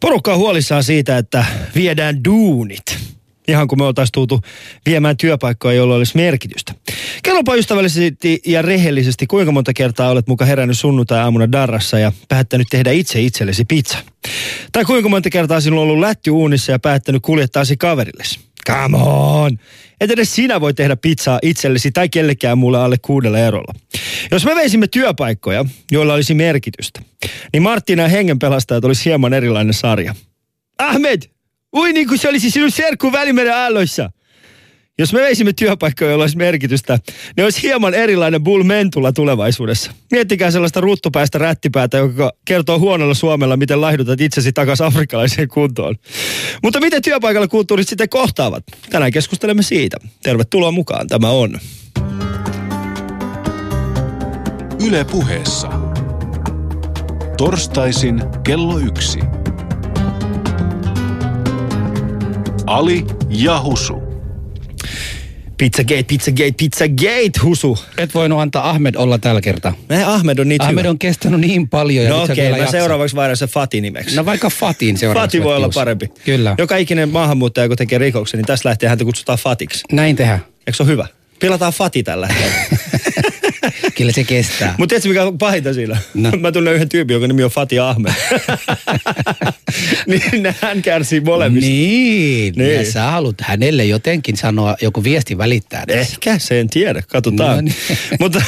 Porukka on huolissaan siitä, että viedään duunit. Ihan kuin me oltaisiin tultu viemään työpaikkoja, joilla olisi merkitystä. Kerropa ystävällisesti ja rehellisesti, kuinka monta kertaa olet muka herännyt sunnuntai-aamuna darrassa ja päättänyt tehdä itse itsellesi pizza. Tai kuinka monta kertaa sinulla on ollut lätty uunissa ja päättänyt kuljettaasi kaverillesi. Come on! Et edes sinä voi tehdä pizzaa itsellesi tai kellekään muulle alle kuudella erolla. Jos me veisimme työpaikkoja, joilla olisi merkitystä, niin Marttina ja hengenpelastajat olisi hieman erilainen sarja. Ahmed! Ui niin kuin se olisi sinun serkku Välimeren aalloissa. Jos me veisimme työpaikkoja, joilla olisi merkitystä, ne olisi hieman erilainen Bull Mentula tulevaisuudessa. Miettikää sellaista ruttupäistä rättipäätä, joka kertoo huonolla suomella, miten laihdutat itsesi takaisin afrikkalaiseen kuntoon. Mutta miten työpaikalla kulttuurit sitten kohtaavat? Tänään keskustelemme siitä. Tervetuloa mukaan. Tämä on Yle puheessa. Torstaisin kello yksi. Ali ja Husu. Pizzagate, Pizzagate, Pizzagate, husu. Et voinut antaa Ahmed olla tällä kertaa. Me Ahmed on niin Ahmed hyvä. on kestänyt niin paljon. Ja No okei, vielä mä jaksat. seuraavaksi vaihdan se Fati nimeksi. No vaikka Fatin seuraavaksi. Fati voi olla parempi. Kyllä. Joka ikinen maahanmuuttaja, kun tekee rikoksen, niin tästä lähtien häntä kutsutaan Fatiksi. Näin tehdään. Eikö se ole hyvä? Pilataan Fati tällä hetkellä. Kyllä se kestää. Mutta tiedätkö mikä on pahinta siinä? No. Mä tunnen yhden tyypin, jonka nimi on Fati Ahmed. niin hän kärsii molemmista. Niin, Niin. Ja sä haluat hänelle jotenkin sanoa, joku viesti välittää tässä. Ehkä, se en tiedä, katsotaan. No niin. mutta,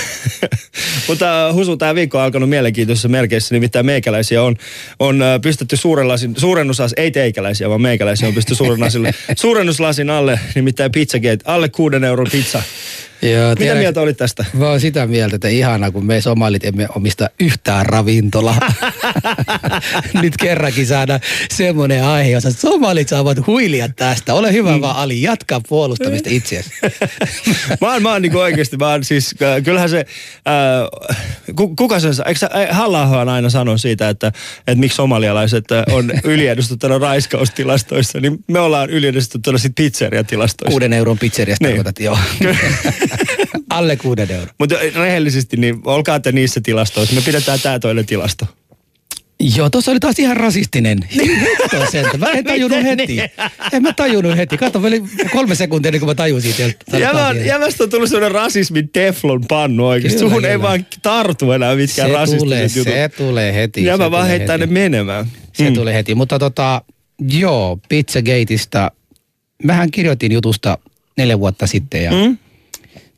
mutta Husu, tämä viikko on alkanut mielenkiintoisessa merkeissä, nimittäin meikäläisiä on, on äh, pistetty suurenlasin, suurennusas, ei teikäläisiä, vaan meikäläisiä on pistetty suurennuslasin, suurennuslasin alle, nimittäin Pizzagate, alle kuuden euron pizza. Joo, Mitä tiedät- mieltä olit tästä? Mä oon sitä mieltä, että ihanaa, kun me somalit emme omista yhtään ravintolaa. Nyt kerrankin saadaan semmoinen aihe, jossa somalit saavat huilia tästä. Ole hyvä mm. vaan Ali, jatkaa puolustamista itseäsi. mä oon, mä oon niinku oikeesti, mä oon siis, äh, kyllähän se, äh, ku, kuka sen, sa- eikö halla aina sanoo siitä, että, että miksi somalialaiset on yliedustettuna raiskaustilastoissa, niin me ollaan yliedustettuna sit pizzeriatilastoissa. Kuuden euron pizzeriasta Niin. niin. tarkoitat, joo. Alle kuuden euron. Mutta rehellisesti, niin olkaa te niissä tilastoissa. Me pidetään tää toinen tilasto. Joo, tuossa oli taas ihan rasistinen. Sentä. Mä en tajunnut Miten heti. niin? En mä tajunnut heti. Kato, oli kolme sekuntia ennen kuin mä tajusin sieltä. Jämän, jämästä on tullut sellainen rasismin teflon pannu oikeesti. Kyllä, Suhun ei kyllä. vaan tartu enää se mitkään tulee, rasistiset jutut. se tulee heti. Jämä se vaan tulee heittää ne menemään. Se Mm. tuli heti. Mutta tota, joo, Pizzagateista. Mähän kirjoitin jutusta neljä vuotta sitten ja Mm?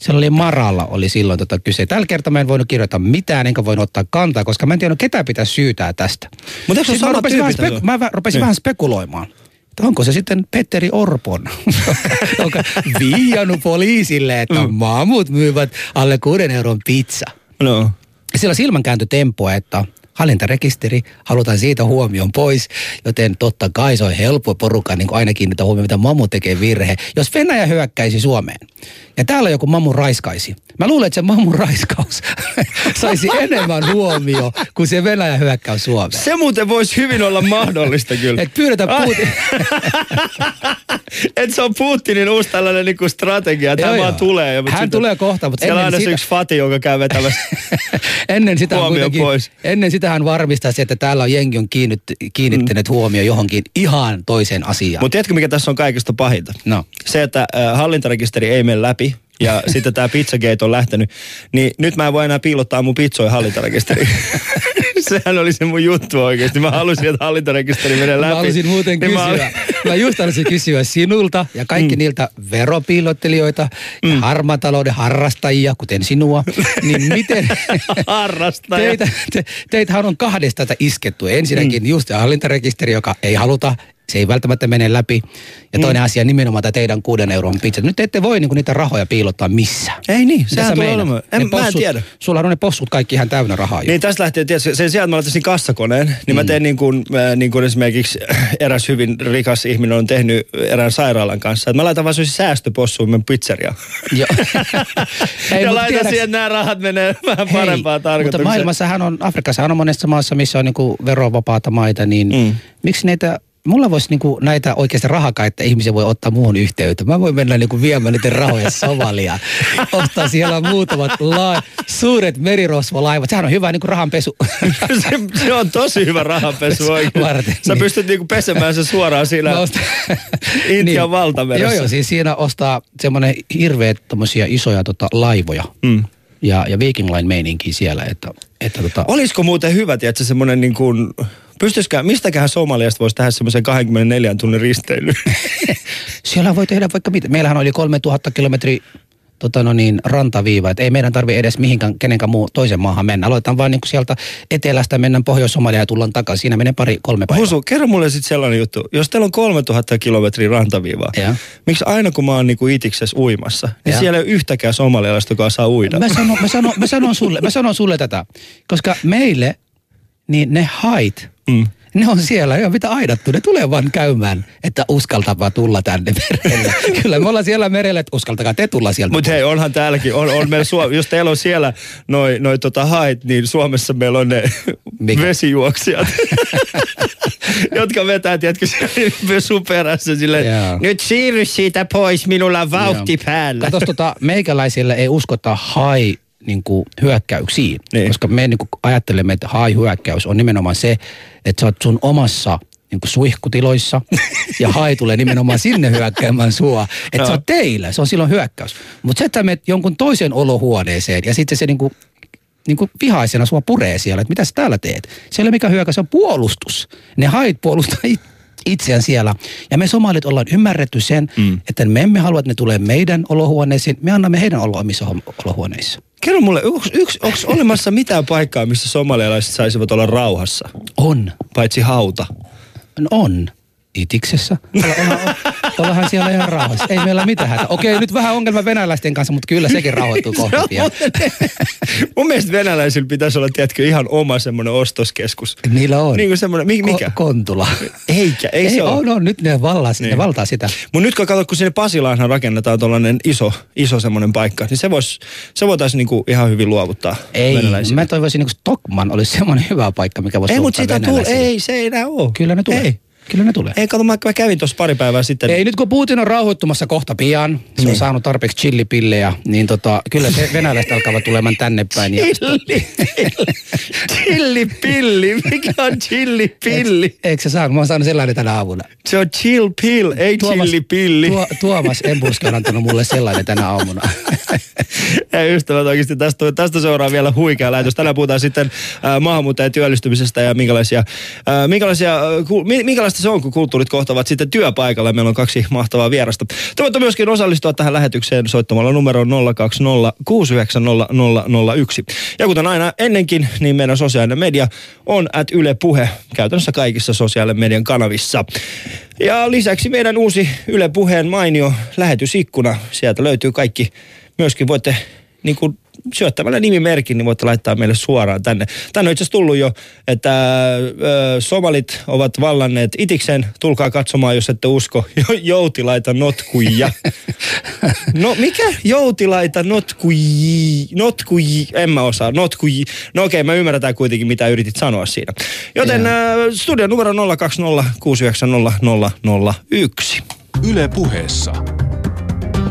Siellä oli Maralla oli silloin tota kyse. Tällä kertaa mä en voinut kirjoittaa mitään, enkä voinut ottaa kantaa, koska mä en tiedä, ketä pitää syytää tästä. Mut eikö se mä rupesin, vähän, tässä? mä rupesin Niin. vähän spekuloimaan. Onko se sitten Petteri Orpon, joka viiannut poliisille, että Mm. maamut myyvät alle kuuden euron pizza. No. Siellä on silmänkääntötempoa, että hallintarekisteri, halutaan siitä huomioon pois, joten totta kai se on helppo porukka niin aina kiinnittää huomioon, mitä Mamu tekee virhe. Jos Venäjä hyökkäisi Suomeen ja täällä joku Mamu raiskaisi, mä luulen, että se Mamun raiskaus saisi enemmän huomio kuin se Venäjä hyökkäys Suomeen. Se muuten voisi hyvin olla mahdollista kyllä. Et pyydetään Ai. Putin. Et se on Putinin uusi tällainen niinku strategia. Tämä Joo, vaan joo. tulee. ja- Hän sitten- tulee kohta, mutta Siellä on aina sitä- yksi fati, joka käy vetämässä. ennen sitä pois. ennen sitä hän varmistaisi, että täällä on jengi on kiinnitt- kiinnittänyt Mm. huomio johonkin ihan toiseen asiaan. Mutta tiedätkö, mikä tässä on kaikista pahinta? No. Se, että äh, hallintarekisteri ei mene läpi ja sitten tämä Pizzagate on lähtenyt, niin nyt mä en voi enää piilottaa mun pizzoja hallintarekisteriin. Sehän oli se mun juttu oikeasti. Mä halusin, että hallintarekisteri menee läpi. Mä halusin muuten Niin mä kysyä. olin- Mä just halusin kysyä sinulta ja kaikki mm. niiltä veropiilottelijoita mm. ja harmaatalouden harrastajia, kuten sinua, niin miten Harrastaja. teitä, te, teitähän on kahdesta tätä iskettu. Ensinnäkin mm. just hallintarekisteri, joka ei haluta, se ei välttämättä mene läpi. Ja toinen mm. asia nimenomaan tämä teidän kuuden euron pizza. Nyt te ette voi niinku niitä rahoja piilottaa missään. Ei niin, Mitä sehän tulee olemaan. En, mä en possut- tiedä. Sulla on ne possut kaikki ihan täynnä rahaa jo. Niin tästä lähtee, tietysti, sen sijaan, että mä laittaisin kassakoneen, niin mä teen niin kuin, äh, niin kuin esimerkiksi eräs hyvin rikas ihminen on tehnyt erään sairaalan kanssa. Että mä laitan vaan säästöpossuun meidän pizzeriaan. Joo. Ei, ja laitan tiedäks- siihen, että nämä rahat menee vähän Hei, parempaan Mutta tarkoitukseen. maailmassahan on, Afrikassahan on monessa maassa, missä on niinku verovapaata maita, niin Mm. mm. miksi niitä mulla voisi niinku näitä oikeasti rahakaita ihmisiä voi ottaa muuhun yhteyttä. Mä voin mennä niinku viemään niiden rahoja Somaliaan. Ottaa siellä muutamat la- suuret merirosvolaivat. Sehän on hyvä niinku rahanpesu. se, se, on tosi hyvä rahanpesu oikein. Varten, Sä niin. pystyt niinku pesemään se suoraan siinä ostan- Intian valtameressä. Joo, joo, siis siinä ostaa semmoinen hirveät tommosia isoja tota, laivoja. Mm. Ja, ja Viking Line meininki siellä, että, että tota, Olisiko muuten hyvä, tiedätkö, semmoinen niin kuin, pystyisikään, mistäköhän Somaliasta voisi tehdä semmoisen 24 tunnin risteilyn? siellä voi tehdä vaikka mitä. Meillähän oli 3000 kilometri tota no niin, rantaviiva, että ei meidän tarvi edes mihinkään kenenkään muu toisen maahan mennä. Aloitetaan vaan niin sieltä etelästä, mennään Pohjois-Somaliaan ja tullaan takaisin. Siinä menee pari, kolme päivää. Husu, kerro mulle sitten sellainen juttu. Jos teillä on 3000 kilometriä rantaviivaa, Joo. miksi aina kun mä oon niinku itiksessä uimassa, niin Joo. siellä ei ole yhtäkään somalialaista, joka saa uida? Mä sanon, mä, sanon, mä, sanon sulle, mä sanon sulle tätä, koska meille niin ne hait, Mm. ne on siellä jo mitä aidattu. Ne tulee vaan käymään, että uskaltapa tulla tänne merelle. Kyllä me ollaan siellä merellä, että uskaltakaa te tulla sieltä. Mutta hei, onhan täälläkin, on, on meillä Suom- jos teillä on siellä noi, noi tota hait, niin Suomessa meillä on ne Mikä? vesijuoksijat, jotka vetää, tiedätkö, vesuperässä silleen, Joo. nyt siirry siitä pois, minulla on vauhti Joo. päällä. Katos, tota, meikäläisillä ei uskota hai niin kuin, hyökkäyksiin. Niin. Koska me niin kuin, ajattelemme, että hai-hyökkäys on nimenomaan se, että sä oot sun omassa niin kuin suihkutiloissa ja hai tulee nimenomaan sinne hyökkäämään sua. Että Joo. se on teillä, se on silloin hyökkäys. Mutta se, että menet jonkun toisen olohuoneeseen ja sitten se niin kuin, niin kuin vihaisena sua puree siellä, että mitä sä täällä teet. Se ei ole mikä hyökkäys, se on puolustus. Ne hait puolustaa it- itseään siellä. Ja me somalit ollaan ymmärretty sen, mm. että me emme halua, että ne tulee meidän olohuoneisiin. Me annamme heidän olla omissa olohuoneissa. Kerro mulle, onko onks olemassa mitään paikkaa, missä somalialaiset saisivat olla rauhassa, On. paitsi hauta? No on. Itiksessä. Olla, olla, ollahan siellä ihan rauhassa. Ei meillä mitään hätä. Okei, nyt vähän ongelma venäläisten kanssa, mutta kyllä sekin rauhoittuu kohta pian. Mun mielestä venäläisillä pitäisi olla, tiedätkö, ihan oma semmoinen ostoskeskus. Niillä on. Niin kuin semmoinen, mi- mikä? Ko- kontula. Eikä, ei, Ei, se ole. on, nyt ne valtaa, niin. Ne valtaa sitä. Mutta nyt kun katsot, kun sinne Pasilaanhan rakennetaan tuollainen iso, iso semmoinen paikka, niin se, vois, se voitaisiin niinku ihan hyvin luovuttaa Ei, mä toivoisin, että Stockman olisi semmoinen hyvä paikka, mikä voisi Ei, mutta tulee, venäläisille. ei, se ei enää ole. Kyllä ne tulee. Ei, Kyllä ne tulee. ei kato, mä, mä kävin tuossa pari päivää sitten. Ei, nyt kun Putin on rauhoittumassa kohta pian, se on saanut tarpeeksi chillipillejä, niin tota, kyllä se venäläiset alkavat tulemaan tänne päin. Ja, Chilli, chilli pilli. Mikä on chilli pilli? eikö se saa? Mä oon saanut sellainen tänä aamuna. Se on chill pill, ei chilli pilli. Tuo, Tuomas Embuski on antanut mulle sellainen tänä aamuna. Hei ystävät, oikeasti tästä, tästä seuraa vielä huikea lähetys. Tänään puhutaan sitten äh, maahanmuuttajien työllistymisestä ja minkälaisia, äh, minkälaisia, äh, minkälaista se on, kun kulttuurit kohtavat sitten työpaikalla. Meillä on kaksi mahtavaa vierasta. Te voitte myöskin osallistua tähän lähetykseen soittamalla numeroon 020 690 001. Ja kuten aina ennenkin, niin meidän sosiaalinen media on at Yle Puhe käytännössä kaikissa sosiaalisen median kanavissa. Ja lisäksi meidän uusi Yle Puheen mainio lähetysikkuna. Sieltä löytyy kaikki myöskin voitte niin kuin syöttämällä nimimerkin, niin voitte laittaa meille suoraan tänne. Tänne on itse asiassa tullut jo, että ö, somalit ovat vallanneet itiksen. Tulkaa katsomaan, jos ette usko. Jo, joutilaita notkuja. No mikä? Joutilaita notkuji. Notkuji. En mä osaa. Notkuji. No okei, mä ymmärretään kuitenkin, mitä yritit sanoa siinä. Joten ö, studion numero 020 690 001. Yle puheessa.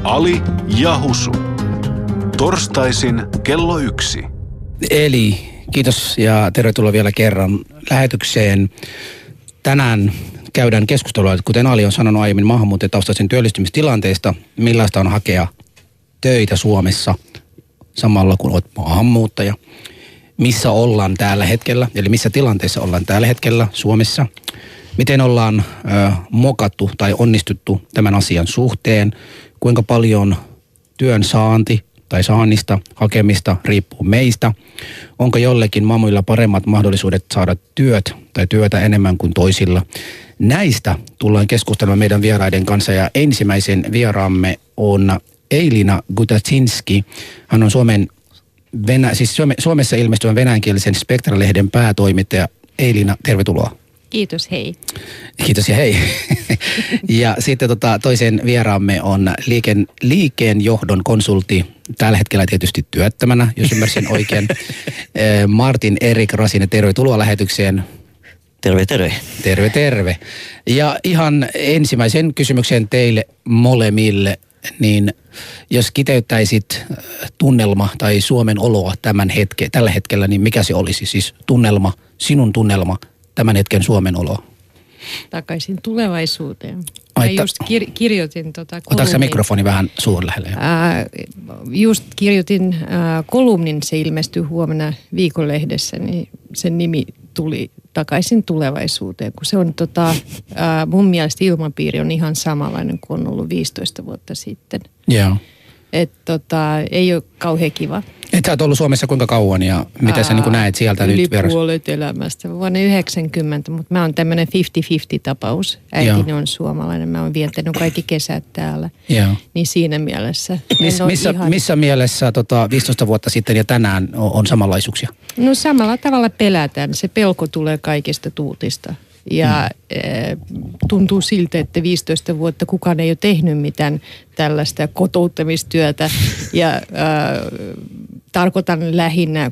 Ali ja Husu. Torstaisin kello yksi. Eli kiitos ja tervetuloa vielä kerran lähetykseen. Tänään käydään keskustelua, kuten Ali on sanonut aiemmin, maahanmuuttajataustaisen työllistymistilanteesta, millaista on hakea töitä Suomessa samalla kun olet maahanmuuttaja. Missä ollaan tällä hetkellä, eli missä tilanteessa ollaan tällä hetkellä Suomessa. Miten ollaan ö, mokattu tai onnistuttu tämän asian suhteen. Kuinka paljon työn saanti tai saannista, hakemista riippuu meistä. Onko jollekin mamuilla paremmat mahdollisuudet saada työt tai työtä enemmän kuin toisilla? Näistä tullaan keskustelemaan meidän vieraiden kanssa ja ensimmäisen vieraamme on Eilina Gutacinski. Hän on Suomen Venä, siis Suome, Suomessa ilmestyvän venäjänkielisen Spektra-lehden päätoimittaja. Eilina, tervetuloa. Kiitos, hei. Kiitos ja hei. ja sitten tota, toisen vieraamme on liiken, liikkeen johdon konsultti, tällä hetkellä tietysti työttömänä, jos ymmärsin oikein. Martin Erik Rasinen, tervetuloa lähetykseen. Terve, terve. Terve, terve. Ja ihan ensimmäisen kysymyksen teille molemmille, niin jos kiteyttäisit tunnelma tai Suomen oloa tämän hetke, tällä hetkellä, niin mikä se olisi? Siis tunnelma, sinun tunnelma, tämän hetken Suomen oloa. takaisin tulevaisuuteen. Ai, Mä ta- just kir- kirjoitin tota kolumnin. mikrofoni vähän suun lähelle? Ää, just kirjoitin ää, kolumnin, se ilmestyy huomenna viikonlehdessä, niin sen nimi tuli takaisin tulevaisuuteen, kun se on tota, ää, mun mielestä ilmapiiri on ihan samanlainen kuin on ollut 15 vuotta sitten. Joo. Et tota, ei ole kauhean kiva. Et sä oot ollut Suomessa kuinka kauan ja mitä sä Ää, niin näet sieltä Yli nyt verran? puolet elämästä. Vuonna 90, mutta mä oon tämmöinen 50-50 tapaus. Äitini Joo. on suomalainen, mä oon viettänyt kaikki kesät täällä. Joo. Niin siinä mielessä. oo missä, ihan- missä mielessä tota, 15 vuotta sitten ja tänään on, on samanlaisuuksia? No samalla tavalla pelätään. Se pelko tulee kaikesta tuutista. Ja eh, tuntuu siltä, että 15 vuotta kukaan ei ole tehnyt mitään tällaista kotouttamistyötä. Ja äh, tarkoitan lähinnä äh,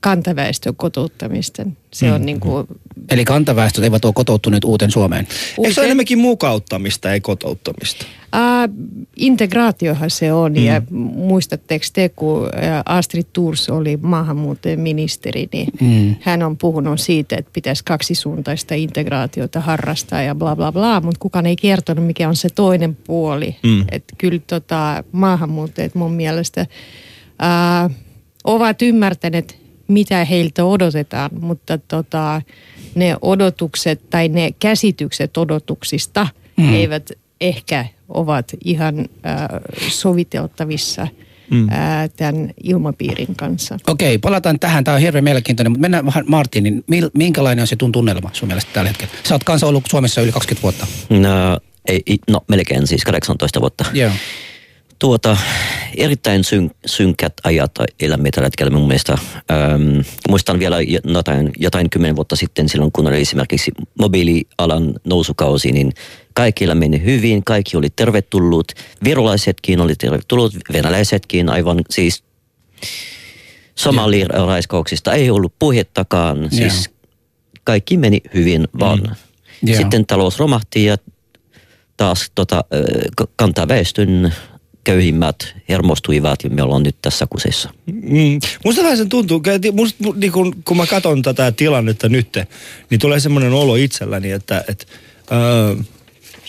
kantaväestön kotouttamista. Se Hmm. on niin kuin Eli kantaväestöt eivät ole kotoutuneet uuteen Suomeen. Eikö se ole enemmänkin mukauttamista, ei kotouttamista? Uh, integraatiohan se on mm. ja muistatteko te, kun Astrid Thurs oli maahanmuuttajan ministeri, niin mm. hän on puhunut siitä, että pitäisi kaksisuuntaista integraatiota harrastaa ja bla bla bla, mutta kukaan ei kertonut, mikä on se toinen puoli. Mm. Että kyllä tota, maahanmuuttajat mun mielestä ää, ovat ymmärtäneet, mitä heiltä odotetaan, mutta tota, ne odotukset tai ne käsitykset odotuksista mm. eivät ehkä ovat ihan äh, soviteltavissa mm. äh, tämän ilmapiirin kanssa. Okei, palataan tähän. Tämä on hirveän mielenkiintoinen, mutta mennään vähän Martinin. Mil- Minkälainen on se tun tunnelma sun mielestä tällä hetkellä? Sä oot kanssa ollut Suomessa yli 20 vuotta. No, ei, ei- no melkein siis 18 vuotta. Joo. Tuota, erittäin syn, synkät ajat elämme tällä hetkellä mun mielestä. Ähm, muistan vielä jotain, jotain kymmenen vuotta sitten silloin, kun oli esimerkiksi mobiilialan nousukausi, niin kaikilla meni hyvin, kaikki oli tervetullut. Virolaisetkin oli tervetullut, venäläisetkin aivan siis somaliraiskauksista ei ollut puhettakaan. Siis kaikki meni hyvin vaan. Mm. Joo. Sitten talous romahti ja taas tota, ö, k- kantaväestön köyhimmät hermostuivat ja me ollaan nyt tässä kusessa. Mm. Musta vähän sen tuntuu, että musta, mu- niin kun, kun mä katson tätä tilannetta nyt, niin tulee semmoinen olo itselläni, että, että äh,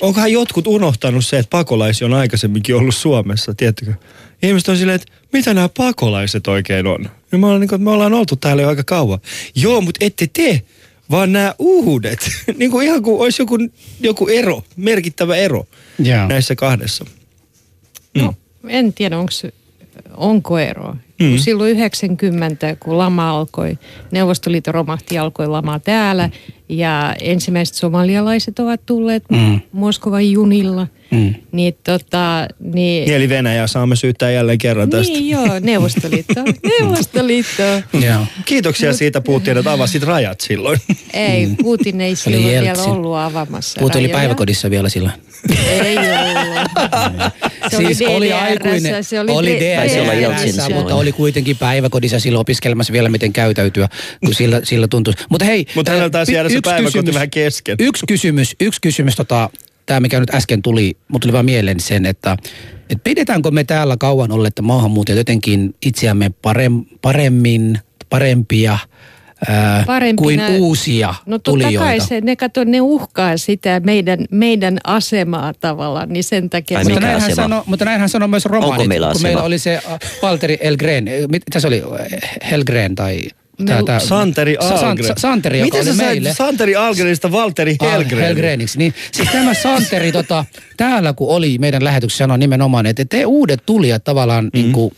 onkohan jotkut unohtanut se, että pakolaisia on aikaisemminkin ollut Suomessa, tiedättekö? Ihmiset on silleen, että mitä nämä pakolaiset oikein on? Ja mä olen niin kuin, että me ollaan oltu täällä jo aika kauan. Joo, mutta ette te, vaan nämä uudet. niin kuin ihan kuin olisi joku, joku ero, merkittävä ero Joo. näissä kahdessa. No, en tiedä, onko, onko eroa. Mm. Silloin 90, kun lama alkoi, Neuvostoliitto romahti, alkoi lama täällä ja ensimmäiset somalialaiset ovat tulleet mm. Moskovan junilla. Mm. Niin, tota, niin, Niin, Eli Venäjä saamme syyttää jälleen kerran tästä. niin joo, Neuvostoliitto. Neuvostoliitto. Joo. Kiitoksia siitä Putin, että avasit rajat silloin. Ei, Putin ei silloin vielä ollut avaamassa Puut oli päiväkodissa vielä silloin. Ei ollut. Se siis oli DDR:ssä, aikuinen, se oli, oli oli DDRssä, silloin. mutta oli kuitenkin päiväkodissa silloin opiskelemassa vielä, miten käytäytyä, kun sillä, sillä tuntui. Mutta hei, Mutta hänellä taisi pi- jäädä se yksi päiväkoti kysymys- vähän kesken. Yksi kysymys, yksi kysymys, tota, tämä mikä nyt äsken tuli, mutta tuli vaan mieleen sen, että et pidetäänkö me täällä kauan olleet maahanmuuttajat jotenkin itseämme parem, paremmin, parempia ää, kuin Parempina- uusia No tulijoita? kai se, ne, kato, ne uhkaa sitä meidän, meidän asemaa tavallaan, niin sen takia... Ai Mutta näinhän, sano, mutta näinhän sanoo myös romaanit, Onko meillä kun asema? meillä oli se äh, Valteri Elgren, mit- mitä se oli, Helgren tai... Tää, tää, Santeri Sa- San- Algren. Sa- Santeri, joka Miten oli sä meille. Santeri Algrenista Valteri Ah, Helgren? Helgreniksi. Niin, siis tämä Santeri tota, täällä kun oli meidän lähetyksessä sanoi nimenomaan, että te uudet tulijat tavallaan mm. niin kuin,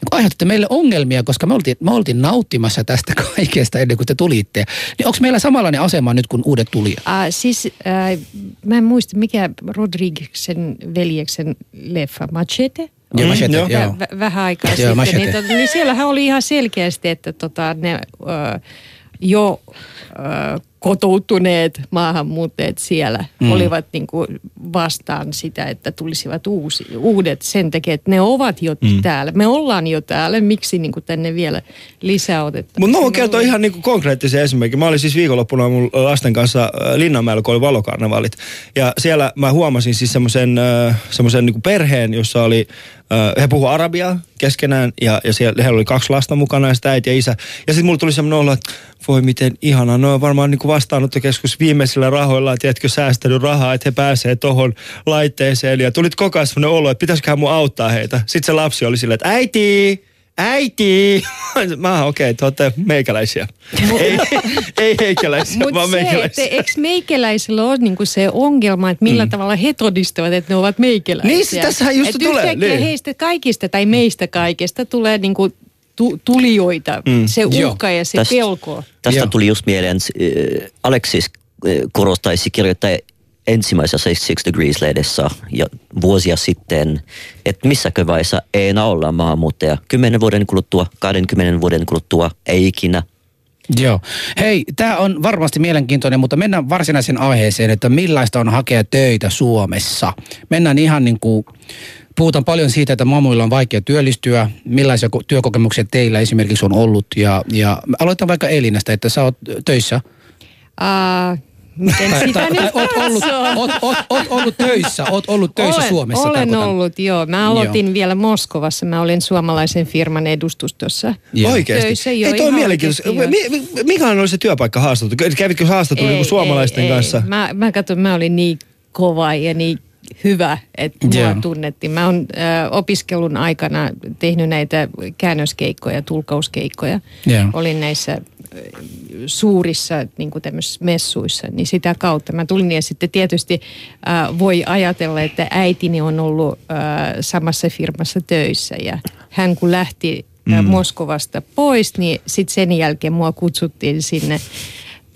niin aiheutitte meille ongelmia, koska me oltiin, me oltiin nauttimassa tästä kaikesta ennen kuin te tulitte. Niin onko meillä samanlainen asema nyt kuin uudet tulijat? Ah, siis äh, mä en muista, mikä Rodriguezsen veljeksen leffa, Machete? Joo, Mm, machete, joo. joo. Vä- vähän aikaa Joo, sitten, niin, tota, niin siellähän oli ihan selkeästi, että tota, ne ö, jo ö, kotoutuneet maahanmuuttajat siellä mm. olivat niin kuin vastaan sitä, että tulisivat uusi, uudet sen takia, että ne ovat jo mm. täällä. Me ollaan jo täällä, miksi niin kuin tänne vielä lisää otetaan? Mutta mä voin kertoa ihan niin kuin konkreettisia esimerkkejä. Mä olin siis viikonloppuna mun lasten kanssa äh, Linnanmäellä, kun oli valokarnevaalit. Ja siellä mä huomasin siis semmoisen äh, niin perheen, jossa oli he puhu arabiaa keskenään ja, ja siellä, heillä oli kaksi lasta mukana ja sitä äiti ja isä. Ja sitten mulla tuli semmoinen olo, että voi miten ihanaa. Ne on varmaan niin kuin vastaanottokeskus viimeisillä rahoilla, tiedätkö, säästänyt rahaa, että he pääsee tohon laitteeseen. Ja tulit koko ajan semmoinen olo, että pitäisiköhän mun auttaa heitä. Sitten se lapsi oli silleen, että äiti, äiti. Mä okei, okay, te olette meikäläisiä. ei, ei heikäläisiä, Mut vaan se, meikäläisiä. Että, eikö meikäläisillä ole niinku se ongelma, että millä mm. tavalla he todistavat, että ne ovat meikäläisiä? Niin, se tässähän just Et tulee, niin. heistä kaikista tai meistä kaikista tulee niinku tu, tulijoita. Mm. Se uhka ja se Tästä- pelko. Tästä Joo. tuli just mieleen, äh, Alexis äh, korostaisi kirjoittaa ensimmäisessä Six Degrees-lehdessä ja vuosia sitten, että missäkö vaiheessa ei enää olla maahanmuuttaja. Kymmenen vuoden kuluttua, 20 vuoden kuluttua, ei ikinä. Joo. Hei, tämä on varmasti mielenkiintoinen, mutta mennään varsinaiseen aiheeseen, että millaista on hakea töitä Suomessa. Mennään ihan niin kuin, puhutaan paljon siitä, että mamuilla on vaikea työllistyä, millaisia ko- työkokemuksia teillä esimerkiksi on ollut. Ja, ja aloitan vaikka Elinästä, että sä oot töissä. Uh, miten Tai, sitä tai, nyt tai oot, ollut, oot, oot, oot ollut töissä, oot ollut töissä olen, Suomessa. Olen tarkoitan. ollut, joo. Mä aloitin vielä Moskovassa. Mä olin suomalaisen firman edustustossa. Joo. Oikeasti? Töissä, joo, Ei toi mielenkiintoista. oikeasti, Mi- mi- Mikälainen oli se työpaikka haastattelu? Kävitkö haastattelun niin suomalaisten ei, kanssa? Ei. Mä, mä katson, mä olin niin kova ja niin hyvä, että mua Joo. tunnettiin. Mä oon ö, opiskelun aikana tehnyt näitä käännöskeikkoja, tulkauskeikkoja. Joo. Olin näissä suurissa niin kuin messuissa, niin sitä kautta mä tulin ja sitten tietysti äh, voi ajatella, että äitini on ollut äh, samassa firmassa töissä ja hän kun lähti mm. Moskovasta pois, niin sitten sen jälkeen mua kutsuttiin sinne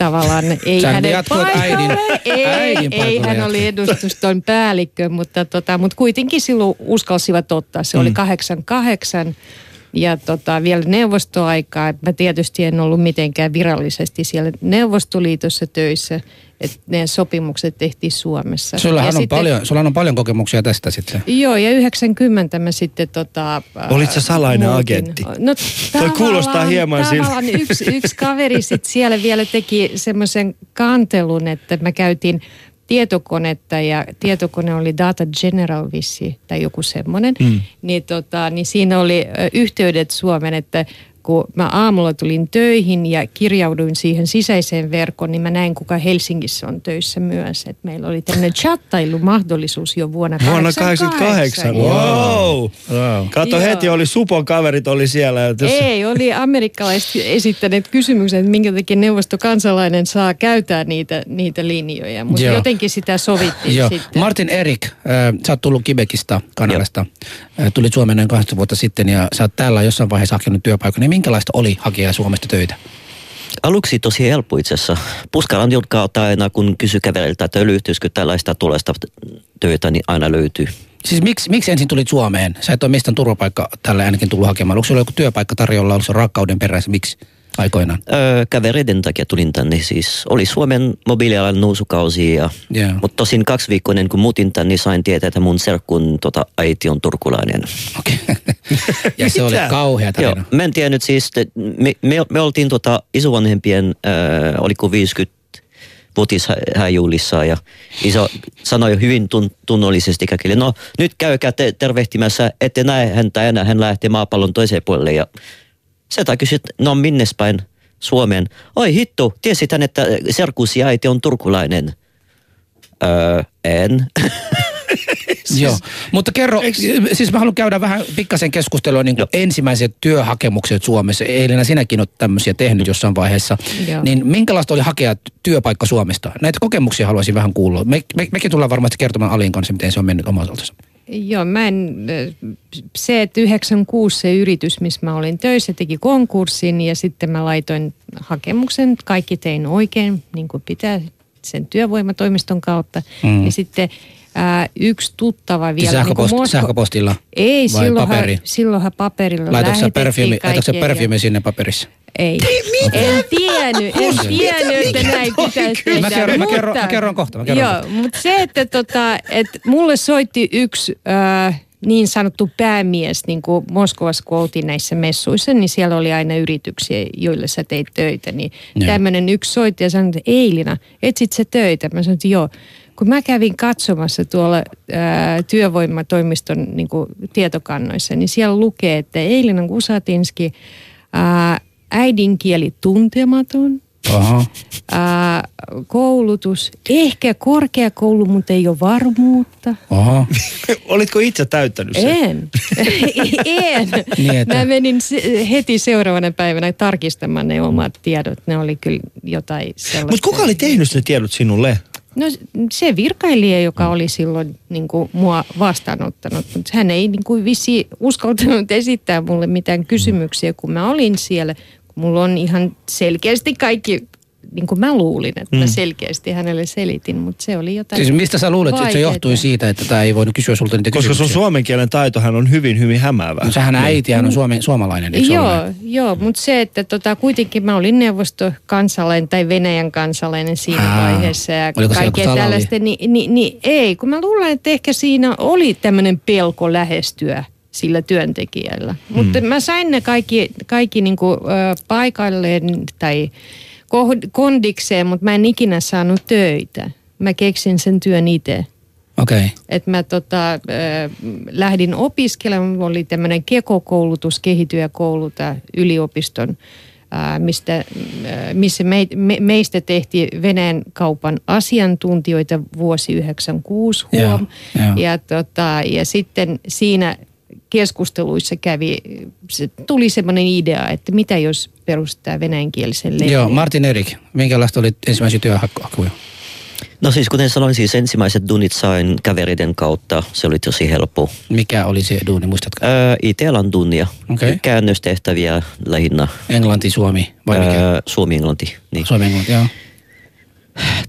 tavallaan ei Sä hänen paikalle. äidin- ei, äidin ei hän oli edustuston päällikkö, mutta, tota, mutta kuitenkin silloin uskalsivat ottaa. Se oli Mm. 88 ja tota, vielä neuvostoaikaa. Mä tietysti en ollut mitenkään virallisesti siellä Neuvostoliitossa töissä, että ne sopimukset tehtiin Suomessa. Sullahan ja on, paljon, sulla on paljon kokemuksia tästä sitten. Joo, ja 90 mä sitten tota... Olit sä salainen muutin. agentti? No, Toi kuulostaa tavallaan- hieman siltä. Tavallaan yksi, yksi kaveri sit siellä vielä teki semmoisen kantelun, että mä käytin tietokonetta ja tietokone oli Data General vissi tai joku semmoinen. Mm. Niin, tota, niin siinä oli yhteydet Suomen, että kun mä aamulla tulin töihin ja kirjauduin siihen sisäiseen verkkoon, niin mä näin, kuka Helsingissä on töissä myös. Et meillä oli tämmöinen chattailumahdollisuus jo vuonna Vuonna 88. 88. Wow. Wow. Kato Joo. heti, oli Supon kaverit oli siellä. että jos- Ei, oli amerikkalaiset esittäneet kysymyksen, että minkä takia neuvostokansalainen saa käyttää niitä, niitä linjoja. Mutta jotenkin sitä sovittiin Joo. sitten. Martin Erik, äh, sä oot tullut Quebecista, Kanadasta. Äh, tulit Suomeen noin 20 vuotta sitten ja sä oot täällä jossain vaiheessa hakenut työpaikan. Minkälaista oli hakea Suomesta töitä? Aluksi tosi helppo itse asiassa. Puskaran kautta aina kun kysy käveliltä, että löytyisikö tällaista tulosta töitä, niin aina löytyy. Siis miksi, miksi ensin tulit Suomeen? Sä et ole mistään turvapaikka tällä ainakin tullut hakemaan. Onko sulla joku työpaikka tarjolla, onko se rakkauden perässä? Miksi aikoinaan? Öö, kavereiden takia tulin tänne siis. Oli Suomen mobiilialan nousukausi, ja, Joo. mutta tosin kaksi viikkoa ennen kuin muutin tänne, niin sain tietää, että mun serkkun tota, äiti on turkulainen. Okei. ja se oli kauhea Joo, tarina. mä en tiennyt siis, että me, me, me oltiin tota isovanhempien, äh, oliko 50 vuotishäjuhlissa ja iso sanoi hyvin tun, tunnollisesti kaikille, no nyt käykää te, tervehtimässä, ette näe häntä enää, hän lähtee maapallon toiseen puolelle ja Seta kysyt, no minnes päin Suomeen? Oi hitto, tiesithän, että serkusi äiti on turkulainen. Öö, en. Joo, mutta kerro, siis mä haluan käydä vähän pikkasen keskustelua niin ensimmäiset työhakemukset Suomessa. Eilenä sinäkin olet tämmöisiä tehnyt jossain vaiheessa. Joo. Niin minkälaista oli hakea työpaikka Suomesta? Näitä kokemuksia haluaisin vähän kuulla. Me, me, mekin tullaan varmasti kertomaan Alin kanssa, miten se on mennyt omalta osaltansa. Joo, mä en, se, että 96 se yritys, missä mä olin töissä, teki konkurssin ja sitten mä laitoin hakemuksen. Kaikki tein oikein, niin kuin pitää sen työvoimatoimiston kautta. Mm. Ja sitten ää, yksi tuttava Siis vielä. sähköpost, Mosko- sähköpostilla? Ei, silloinhan, paperi? silloinhan paperilla Laitatko lähetettiin sä kaikkea sinne paperissa? Ei. En tiennyt, en tiennyt, että näin pitäisi tehdä. Mä kerron, mä mutta- kerron, mä kerron kohta. Mä kerron Joo, kohta. mutta se, että tota, et mulle soitti yksi äh, niin sanottu päämies, niin kuin Moskovassa kun oltiin näissä messuissa, niin siellä oli aina yrityksiä, joille sä teit töitä. Niin Joo. tämmöinen yksi soitti ja sanoi, että Eilina, etsit sä töitä? Mä sanoin, että joo. Kun mä kävin katsomassa tuolla ää, työvoimatoimiston niin kuin tietokannoissa, niin siellä lukee, että Eilina Kusatinski, ää, äidinkieli tuntematon, Oho. ää, koulutus, ehkä korkeakoulu, mutta ei ole varmuutta. Oho. Olitko itse täyttänyt sen? En. en. Niin, että- Mä menin se, heti seuraavana päivänä tarkistamaan ne omat tiedot. Ne oli kyllä jotain sellaista. Mutta kuka oli tehnyt ne tiedot sinulle? No se virkailija, joka oli silloin niin kuin, mua vastaanottanut, mutta hän ei niin kuin, vissi uskaltanut esittää mulle mitään kysymyksiä, kun mä olin siellä. Mulla on ihan selkeästi kaikki, niin kuin mä luulin, että mä selkeästi hänelle selitin, mutta se oli jotain Siis mistä sä luulet, että se johtui siitä, että tämä ei voinut kysyä sulta niitä Koska sun kysymyksiä? suomen kielen taitohan on hyvin, hyvin hämäävää. No, Sähän äitihän on suomen, suomalainen, eikö se ole? Joo, joo mutta se, että tota, kuitenkin mä olin neuvostokansalainen tai Venäjän kansalainen siinä Aa, vaiheessa ja kaikkea tällaista, niin, niin, niin ei, kun mä luulen, että ehkä siinä oli tämmöinen pelko lähestyä sillä työntekijällä. Mm. Mutta mä sain ne kaikki, kaikki niinku, ö, paikalleen tai kondikseen, mutta mä en ikinä saanut töitä. Mä keksin sen työn itse. Okay. että mä tota, äh, lähdin opiskelemaan, Mulla oli tämmöinen kekokoulutus, kehityökouluta yliopiston, äh, mistä, äh, missä me, me, meistä tehtiin Venäjän kaupan asiantuntijoita vuosi 96 huom. Joo, joo. Ja, tota, ja sitten siinä keskusteluissa kävi, se tuli semmoinen idea, että mitä jos perustaa venäjänkielisen lehden. Joo, Martin Erik, minkälaista oli ensimmäisiä työhakuja? No siis kuten sanoin, siis ensimmäiset duunit sain kavereiden kautta. Se oli tosi helppo. Mikä oli se duuni, muistatko? Öö, IT-alan duunia. Okei. Käännöstehtäviä lähinnä. Englanti, Suomi vai mikä? Öö, Suomi-englanti. Niin. Suomi, englanti, joo.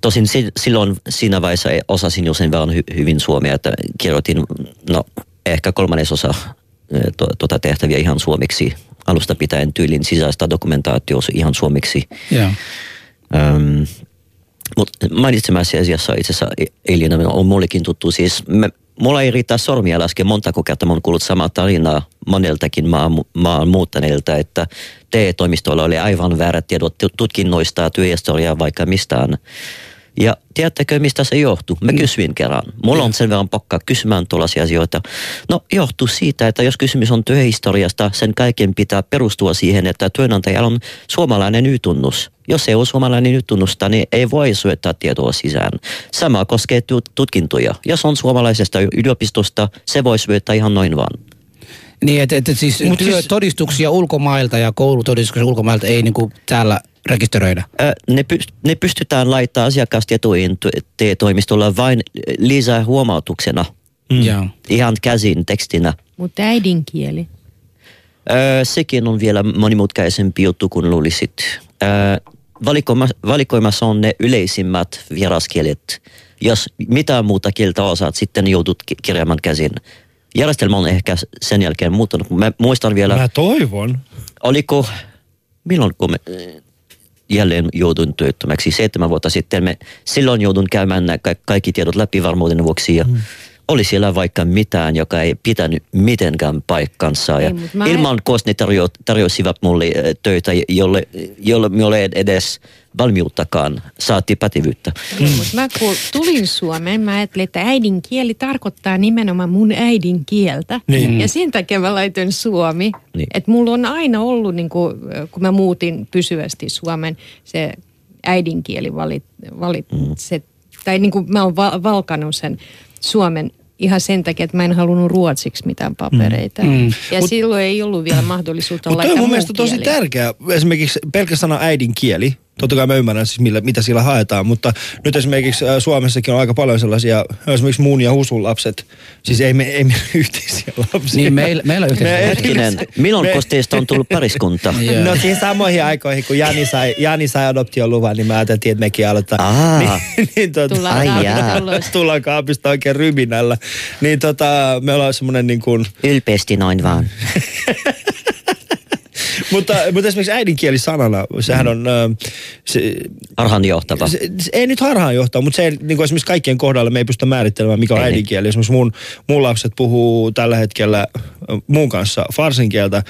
Tosin si- silloin siinä vaiheessa osasin jo sen verran hy- hyvin suomea, että kirjoitin no, ehkä kolmannesosa to- tuota tehtäviä ihan suomeksi. Alusta pitäen tyylin sisäistä dokumentaatio ihan suomeksi. Joo. Öm, mutta mainitsemasi asiassa itse asiassa e- Elina on mullekin tuttu. Siis me, mulla ei riitä sormia laskea montako kertaa mä oon kuullut samaa tarinaa moneltakin maan, maan muuttaneilta, että TE-toimistoilla oli aivan väärät tiedot tutkinnoista, työhistoriaa vaikka mistään. Ja tiedättekö, mistä se johtuu? Mä kysyin kerran. Mulla on sen verran pakka kysymään tuollaisia asioita. No johtuu siitä, että jos kysymys on työhistoriasta, sen kaiken pitää perustua siihen, että työnantajalla on suomalainen Y-tunnus. Jos ei ole suomalainen Y-tunnusta, niin ei voi syöttää tietoa sisään. Sama koskee tut- tutkintoja. Jos on suomalaisesta yliopistosta, se voi syöttää ihan noin vaan. Niin, että et, et siis Mut siis- työtodistuksia ulkomailta ja koulutodistuksia ulkomailta ei niinku täällä rekisteröidä. Ö, Ne, pyst- ne pystytään t- TE-toimistolla vain lisää huomautuksena. Mm. Ihan käsin tekstinä. Mutta äidinkieli. Öö, sekin on vielä monimutkaisempi juttu kuin luulisit. Öö, valikoima, valikoimassa on ne yleisimmät vieraskielet. Jos mitään muuta kieltä osaat, sitten joudut ki- kirjaamaan käsin. Järjestelmä on ehkä sen jälkeen muuttunut. Mä muistan vielä, Mä toivon. oliko, milloin kun me jälleen joudun työttömäksi, seitsemän vuotta sitten, me silloin joudun käymään nämä ka- kaikki tiedot läpi varmuuden vuoksi ja oli siellä vaikka mitään, joka ei pitänyt mitenkään paikkansa. Ja Ei, mä- ilman koska ne tarjo, tarjosivat mulle äh, töitä, jolle, jolle minulla ei edes valmiuttakaan, saati pätevyyttä. Mm. Mutta mä kun tulin Suomeen, mä ajattelin, että äidinkieli tarkoittaa nimenomaan mun äidinkieltä. Niin. Ja sen takia mä laitoin suomi. Niin. Että mulla on aina ollut, niin kun, kun mä muutin pysyvästi Suomen, se äidinkieli valit, valit mm. se, tai niin kuin mä oon val, valkannut sen Suomen ihan sen takia, että mä en halunnut ruotsiksi mitään papereita. Mm. Ja Mut- silloin ei ollut vielä mahdollisuutta Mutta toi laittaa on mun mielestä tosi kieli. tärkeä. Esimerkiksi pelkkä sana äidinkieli. Totta kai mä ymmärrän siis, millä, mitä sillä haetaan, mutta nyt esimerkiksi äh, Suomessakin on aika paljon sellaisia, esimerkiksi muun ja husun lapset, siis ei me, ei me yhteisiä lapsia. Niin meillä, meillä yhteisössä. Me- Hetkinen, milloin Me- kosteista on tullut pariskunta? Joo. No siis samoihin aikoihin, kun Jani sai, Jani sai adoptioluvan, niin mä ajattelin, että mekin aloittaa. Aa. Niin, niin tota, Tullaan tullaan kaapista oikein ryminällä. Niin tota, me ollaan semmoinen niin kuin, Ylpeästi noin vaan. Mutta, mutta esimerkiksi äidinkieli sanana, sehän on... Se, Harhaanjohtava. se, se, ei nyt harhaan johtaa, mutta se ei, niin kuin esimerkiksi kaikkien kohdalla me ei pystytä määrittelemään, mikä on Ei. äidinkieli. Esimerkiksi mun, mun lapset puhuu tällä hetkellä ö, mun kanssa farsin kieltä,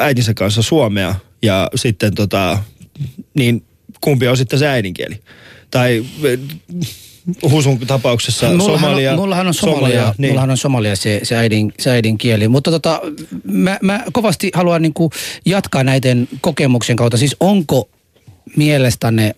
äitinsä kanssa suomea ja sitten tota, niin kumpi on sitten se äidinkieli. Tai Husun tapauksessa Somalia. mullahan on Somalia, niin. mullahan on Somalia se, se, äidin, se äidinkieli. Mutta tota, mä, mä kovasti haluan niinku jatkaa näiden kokemuksen kautta. Siis onko mielestänne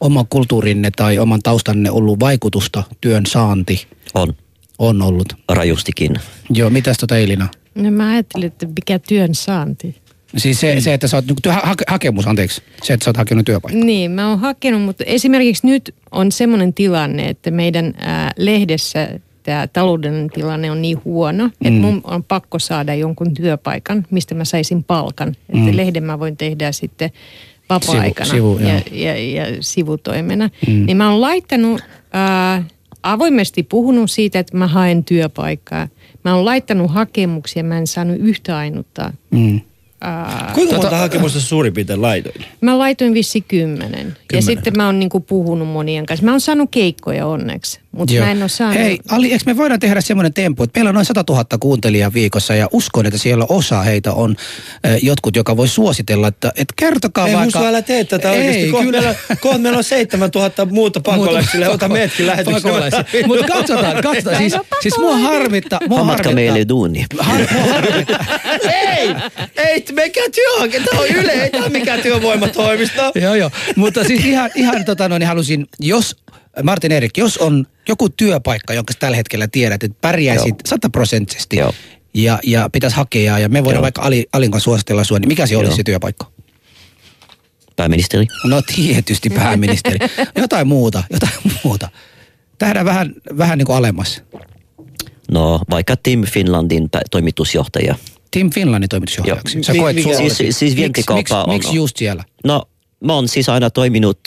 oman kulttuurinne tai oman taustanne ollut vaikutusta työn saanti? On On ollut. rajustikin. Joo, mitäs tota Elina? No mä ajattelin, että mikä työn saanti. Siis se, se että sä oot, niinku, hake, hakemus, anteeksi, se, että sä oot hakenut työpaikkaa. Niin, mä oon hakenut, mutta esimerkiksi nyt on semmoinen tilanne, että meidän ää, lehdessä tämä taloudellinen tilanne on niin huono, että Mm. mun on pakko saada jonkun työpaikan, mistä mä saisin palkan. Että Mm. lehden mä voin tehdä sitten vapaa-aikana Sivu- sivu, ja, joo. ja, ja sivutoimena. Mm. Niin mä oon laittanut, ää, avoimesti puhunut siitä, että mä haen työpaikkaa. Mä oon laittanut hakemuksia, mä en saanut yhtä ainutta. Mm. Ää, Kuinka monta Tota- hakemusta suurin piirtein laitoit? Mä laitoin vissi kymmenen. Ja Kymmenen. sitten mä oon niinku puhunut monien kanssa. Mä oon saanut keikkoja onneksi, mutta mä en ole saanut... Hei, Ali, eikö me voidaan tehdä semmoinen tempo, että meillä on noin 100 000 kuuntelijaa viikossa ja uskon, että siellä osa heitä on äh, jotkut, joka voi suositella, että, että kertokaa Ei vaikka... Husu, älä tee tätä oikeasti. Ei, Kohta kyllä. meillä, on- kohta meillä on 7000 muuta pakolaisille. Ota meidätkin lähetykseen. Mutta katsotaan, katsotaan. Siis, siis mua harmittaa. Mua Hammatka harmittaa. meille duuni. Har, ei, ei, mikä työ, tämä on yle, ei tämä mikään työvoimatoimisto. joo, joo. Mutta siis ihan, ihan tota, no, niin halusin, jos, Martin Erik, jos on joku työpaikka, jonka tällä hetkellä tiedät, että pärjäisit sataprosenttisesti ja, ja pitäisi hakea ja me voidaan Joo. vaikka Ali, Alin kanssa suositella sua, niin mikä se olisi se työpaikka? Pääministeri. No tietysti pääministeri. jotain muuta, jotain muuta. Tähdään vähän, vähän niin kuin alemmas. No vaikka Team Finlandin toimitusjohtaja. Team Finlandin toimitusjohtajaksi. Joo. Sä koet Siis- siis vientikauppa miksi, on- Miksi just siellä? No mä oon siis aina toiminut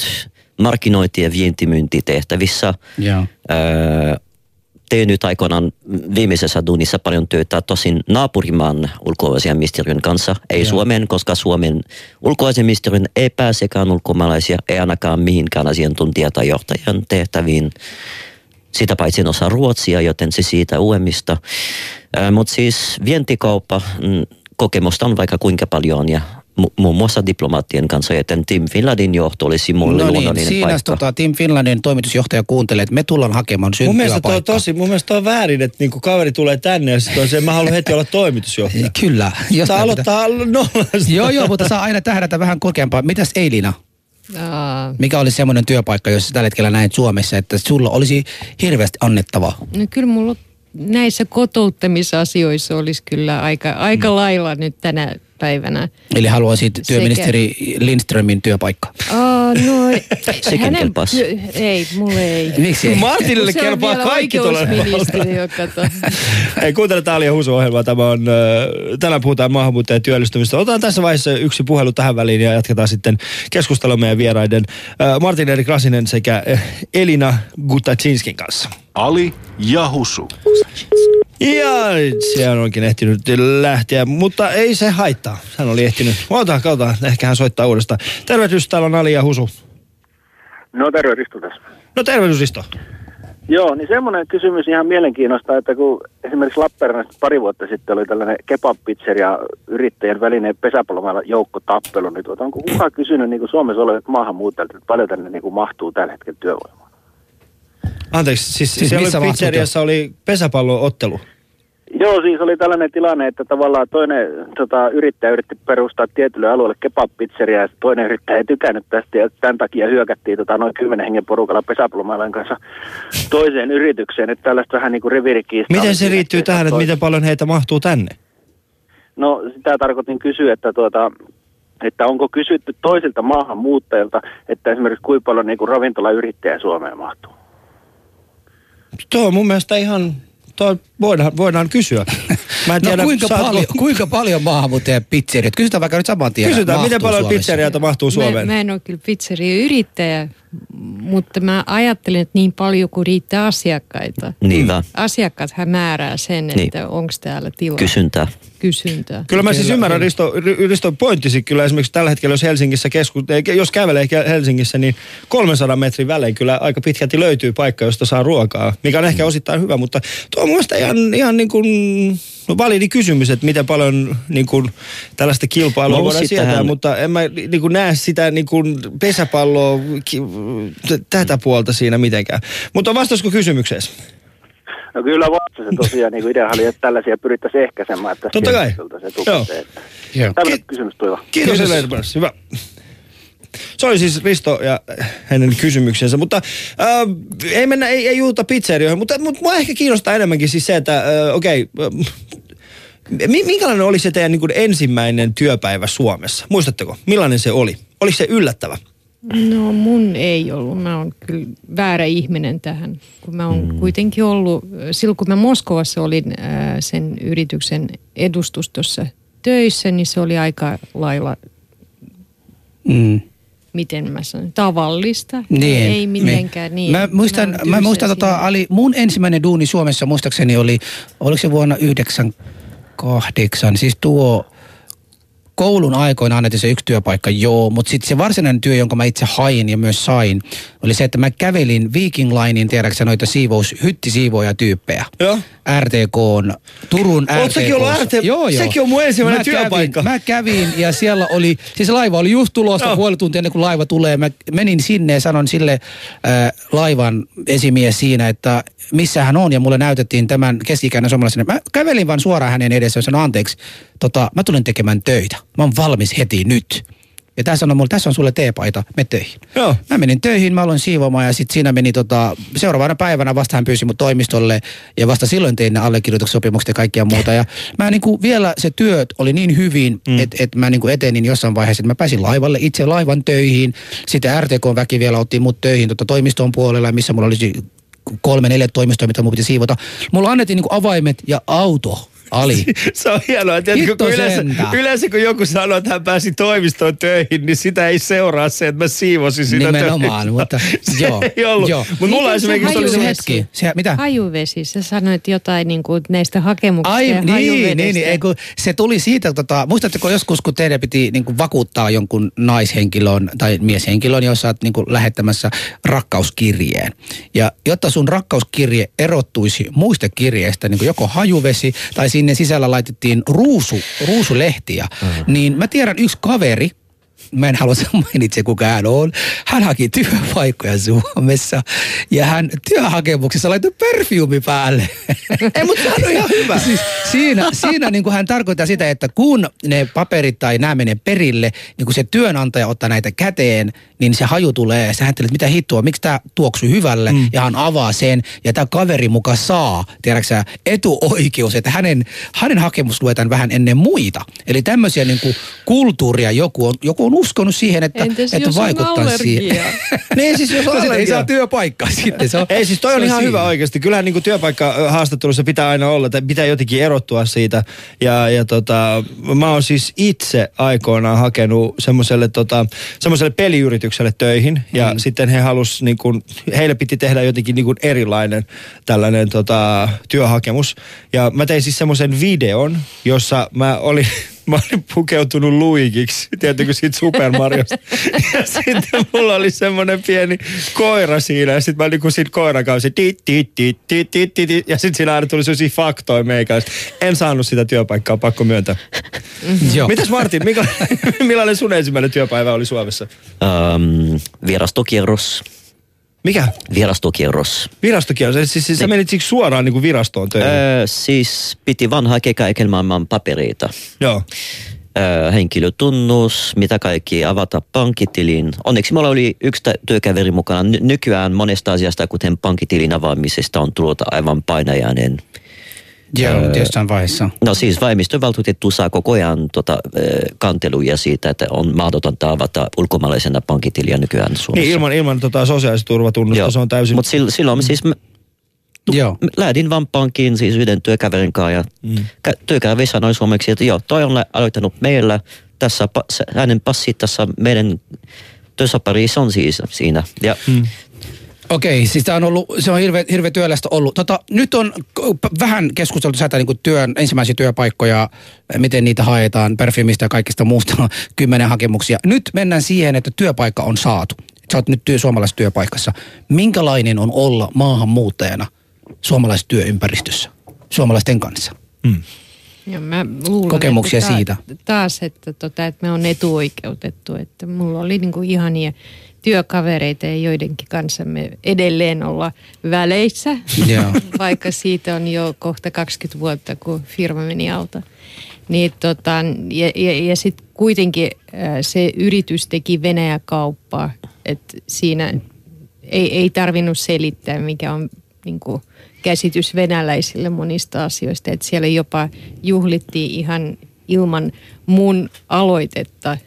markkinointi- ja vientimyyntitehtävissä. Joo. Öö, tehnyt aikoinaan viimeisessä duunissa paljon työtä tosin naapurimaan ulkoasiaministeriön kanssa, ei Joo. Suomen, koska Suomen ulkoasiaministeriön ei pääsekään ulkomaalaisia, ei ainakaan mihinkään asiantuntija- tai johtajan tehtäviin. Sitä paitsi en osaa ruotsia, joten se siitä uudemmista. Mutta siis vientikauppa, kokemusta on vaikka kuinka paljon ja muun muassa diplomaattien kanssa, joten Team Finlandin johto olisi mulle No niin, luonnollinen siinä paikka. tota, Team Finlandin toimitusjohtaja kuuntelee, että me tullaan hakemaan Mun mielestä toi on tosi, mun mielestä toi on väärin, että niinku kaveri tulee tänne ja sitten on se, mä haluan heti olla toimitusjohtaja. Kyllä. Jos Sä aloittaa nollasta. pitää- Joo, joo, mutta saa aina tähdätä vähän korkeampaa. Mitäs Eilina? Aa, Mikä olisi semmoinen työpaikka, jos sä tällä hetkellä näet Suomessa, että sulla olisi hirveästi annettavaa? no kyllä mulla näissä kotouttamisasioissa olisi kyllä aika, aika Mm. lailla nyt tänä päivänä. Eli haluaisit työministeri Lindströmin työpaikka. Aa, no, Sekin kelpaisi. työ- ei, mulle ei. Miksi ei? Martinille Se on kelpaa vielä kaikki tuolla. oikeusministeri, joka to... Ei kuuntele Taalia Husu-ohjelmaa. Tämä on, äh, tänään puhutaan maahanmuuttajien työllistymistä. Otetaan tässä vaiheessa yksi puhelu tähän väliin ja jatketaan sitten keskustelua meidän vieraiden äh, Martin Erik Rasinen sekä äh, Elina Gutacinskin kanssa. Ali ja Husu. Ja sehän onkin ehtinyt lähteä, mutta ei se haittaa. Hän oli ehtinyt. Oota, katsotaan, ehkä hän soittaa uudestaan. Tervehdys, täällä on Ali ja Husu. No terve Risto tässä. No tervehdys Isto. Joo, niin semmoinen kysymys ihan mielenkiinnosta, että kun esimerkiksi Lappeenrannassa pari vuotta sitten oli tällainen kebab-pizzeria yrittäjien välinen pesäpallomailla joukkotappelu, niin tuota, onko kukaan kysynyt niin kuin Suomessa olevat maahanmuuttajat, että paljon tänne niin kuin mahtuu tällä hetkellä työvoimaa? Anteeksi, siis, Siis siellä missä oli pizzeriassa oli pesäpalloottelu. Joo, siis oli tällainen tilanne, että tavallaan toinen tota, yrittäjä yritti perustaa tietylle alueelle kebab-pizzeria ja toinen yrittäjä ei tykännyt tästä ja tämän takia hyökättiin tota, noin kymmenen hengen porukalla pesäpallomaillan kanssa toiseen yritykseen. Että tällaista vähän niin kuin reviirikiistaa. Miten se saa tähän, että toisen- miten paljon heitä mahtuu tänne? No sitä tarkoitin kysyä, että, tuota, että onko kysytty toisilta maahanmuuttajilta, että esimerkiksi kuinka paljon niin kuin ravintolayrittäjä Suomeen mahtuu? Tuo on mun mielestä ihan, tuo voidaan, voidaan kysyä. Mä en No tiedä, kuinka, saatko- paljon, kuinka paljon maahanmuuttajien pizzeriat? Kysytään vaikka nyt saman tien. Kysytään, miten paljon Suomessa. pizzeriaita mahtuu Mä, Suomeen? mä en ole kyllä pizzeria-yrittäjä, mutta mä ajattelen, että niin paljon kuin riittää asiakkaita. Niinpä. Asiakkaathan määrää sen, Niin. että onko täällä tilaa. Kysyntää. Kysyntää. Kyllä mä siis ymmärrän Risto, Risto pointtisi kyllä esimerkiksi tällä hetkellä, jos Helsingissä kesku, ei, jos kävelee Helsingissä, niin 300 metrin välein kyllä aika pitkälti löytyy paikka, josta saa ruokaa, mikä on ehkä osittain hyvä, mutta tuo on mun mielestä ihan, ihan niin kuin, no validi kysymys, että miten paljon niin kuin, tällaista kilpailua No, voidaan sietää, mutta en mä niin kuin näe sitä niin kuin pesäpalloa, ki, t- tätä puolta siinä mitenkään. Mutta vastaisiko kysymykseesi? No kyllä vastasi tosiaan, niin kuin oli, että tällaisia pyrittäisiin ehkäisemään, että Totta kai. se tukee. Että. Joo. Tämmöinen Ki- kysymys Tuiva. Kiitos Elena hyvä. Se oli siis Risto ja hänen kysymyksensä, mutta äh, ei mennä, ei, ei juuta pizzerioihin, mutta, mutta mua ehkä kiinnostaa enemmänkin siis se, että äh, okei, äh, mi- minkälainen oli se teidän niin kuin ensimmäinen työpäivä Suomessa? Muistatteko, millainen se oli? Oliko se yllättävä? No mun ei ollut. Mä oon kyllä väärä ihminen tähän. Kun mä oon mm. kuitenkin ollut, silloin kun mä Moskovassa olin ää, sen yrityksen edustustossa töissä, niin se oli aika lailla, Mm. miten mä sanon, tavallista. Niin, Ei mitenkään niin. Mä muistan, mä tylsä muistan tota. Ali, mun ensimmäinen duuni Suomessa muistaakseni oli, oliko se vuonna 98, siis tuo koulun aikoina annettiin se yksi työpaikka, joo, mutta sitten se varsinainen työ, jonka mä itse hain ja myös sain, oli se, että mä kävelin Viking Linein, tiedäksä noita siivous, hyttisiivooja tyyppejä. Joo. RTK on, Turun RTK. säkin ollut RT sekin on mun ensimmäinen mä työpaikka. Kävin, mä kävin ja siellä oli, siis laiva oli just tulossa Joo. puoli tuntia ennen kuin laiva tulee. Mä menin sinne ja sanon sille äh, laivan esimies siinä, että missä hän on ja mulle näytettiin tämän keski-ikäinen suomalaisen. Mä kävelin vaan suoraan hänen edessä ja sanoin anteeksi, tota, mä tulen tekemään töitä. Mä oon valmis heti nyt. Ja tässä sanoi mulle, tässä on sulle teepaita, me töihin. Joo. Mä menin töihin, mä aloin siivoamaan ja sitten siinä meni tota, seuraavana päivänä vasta hän pyysi mut toimistolle ja vasta silloin tein ne allekirjoitussopimukset ja kaikkia muuta. Ja mä niinku vielä se työt oli niin hyvin, mm. että et mä niinku etenin jossain vaiheessa, että mä pääsin laivalle itse laivan töihin. Sitten RTK-väki vielä otti mut töihin tota, toimiston puolella, missä mulla olisi kolme, neljä toimistoa, mitä mun piti siivota. Mulla annettiin niinku avaimet ja auto. Ali. Se on hienoa. Tiedätkö, Hitto kun yleensä, yleensä kun joku sanoo, että hän pääsi toimistoon töihin, niin sitä ei seuraa se, että mä siivosin sitä Nimenomaan, töihin. mutta se joo, ei ollut. joo. Mutta mulla esimerkiksi oli se hetki. Se, mitä? Hajuvesi, sä sanoit jotain niin kuin näistä hakemuksista Ai, ja niin, hajuvedestä. niin, niin, ei, kun se tuli siitä, tota, muistatteko joskus, kun teidän piti niin kuin vakuuttaa jonkun naishenkilön tai mieshenkilön, jos sä oot niin kuin lähettämässä rakkauskirjeen. Ja jotta sun rakkauskirje erottuisi muista kirjeistä, niin kuin joko hajuvesi tai sinne sisällä laitettiin ruusu, ruusulehtiä, mm. niin mä tiedän yksi kaveri, mä en halua mainitse kuka hän on. Hän haki työpaikkoja Suomessa ja hän työhakemuksessa laittoi perfumi päälle. Ei, mutta sehän on ihan hyvä. Siis siinä siinä niin kuin hän tarkoittaa sitä, että kun ne paperit tai nämä menee perille, niin kun se työnantaja ottaa näitä käteen, niin se haju tulee ja sä ajattelet, mitä hittoa, miksi tämä tuoksuu hyvälle mm. ja hän avaa sen ja tämä kaveri muka saa, tiedätkö sä, etuoikeus, että hänen, hänen hakemus luetaan vähän ennen muita. Eli tämmöisiä niin kuin kulttuuria joku on, joku on uskonut siihen, että, Entäs että jos on vaikuttaa siihen. niin siis jos on No ei saa työpaikkaa sitten. Se on, Ei siis toi se on ihan siinä. hyvä oikeasti. Kyllähän niin työpaikkahaastattelussa pitää aina olla, tai pitää jotenkin erottua siitä. Ja, ja tota, mä oon siis itse aikoinaan hakenut semmoiselle tota, semmoselle peliyritykselle töihin. Ja mm. sitten he halus, niin kuin, heille piti tehdä jotenkin niin kuin erilainen tällainen tota, työhakemus. Ja mä tein siis semmoisen videon, jossa mä olin Mä olin pukeutunut Luigiksi, tiedättekö siitä Super Mariosta. Ja sitten mulla oli semmoinen pieni koira siinä ja sitten mä niinku siitä koiran kanssa tit, tit, tit, tit, tit, tit, tit, ja sitten siinä aina tuli sellaisia faktoja meikäläistä. En saanut sitä työpaikkaa, pakko myöntää. Joo. Mitäs Martin, mikä, millainen sun ensimmäinen työpäivä oli Suomessa? Ähm, virastokierros. Mikä? Virastokierros. Virastokierros. Siis, siis sä menit siksi suoraan niinku virastoon töihin? Öö, siis piti vanhaa kekäikelmaailman papereita. Joo. Öö, henkilötunnus, mitä kaikki, avata pankkitilin. Onneksi mulla oli yksi työkaveri mukana. Ny- nykyään monesta asiasta, kuten pankkitilin avaamisesta, on tullut aivan painajainen. Joo, jossain vaiheessa. No siis vaimistövaltuutettu saa koko ajan tota, ö, kanteluja siitä, että on mahdotonta avata ulkomaalaisena pankkitiliä nykyään Suomessa. Niin ilman, ilman tota sosiaaliturvatunnusta se on täysin... Mutta silloin, silloin siis mä Joo. lähdin vaan pankkiin siis yhden työkaverin kanssa ja mm. työkaveri sanoi suomeksi, että joo, toi on aloittanut meillä, tässä hänen passit tässä meidän Tössäpari on siis siinä. Ja mm. Okei, siis tämä on ollut, se on hirveä, hirveä työlästä ollut. Tota, nyt on vähän keskusteltu sätä niin työn, ensimmäisiä työpaikkoja, miten niitä haetaan, perfumista ja kaikista muusta, kymmenen hakemuksia. Nyt mennään siihen, että työpaikka on saatu. Sä oot nyt työ, suomalaisessa työpaikassa. Minkälainen on olla maahanmuuttajana suomalaisessa työympäristössä, suomalaisten kanssa? Mm. Ja mä luulen, Kokemuksia että ta- siitä. Taas, että, tota, että me on etuoikeutettu. Että mulla oli niinku ihania työkavereita ja joidenkin kanssa me edelleen olla väleissä, Joo. vaikka siitä on jo kohta 20 vuotta, kun firma meni alta. Niin, tota, ja ja, ja sitten kuitenkin äh, se yritys teki Venäjä-kauppaa, että siinä ei, ei tarvinnut selittää, mikä on niin kuin, käsitys venäläisille monista asioista. Että siellä jopa juhlittiin ihan ilman mun aloitetta,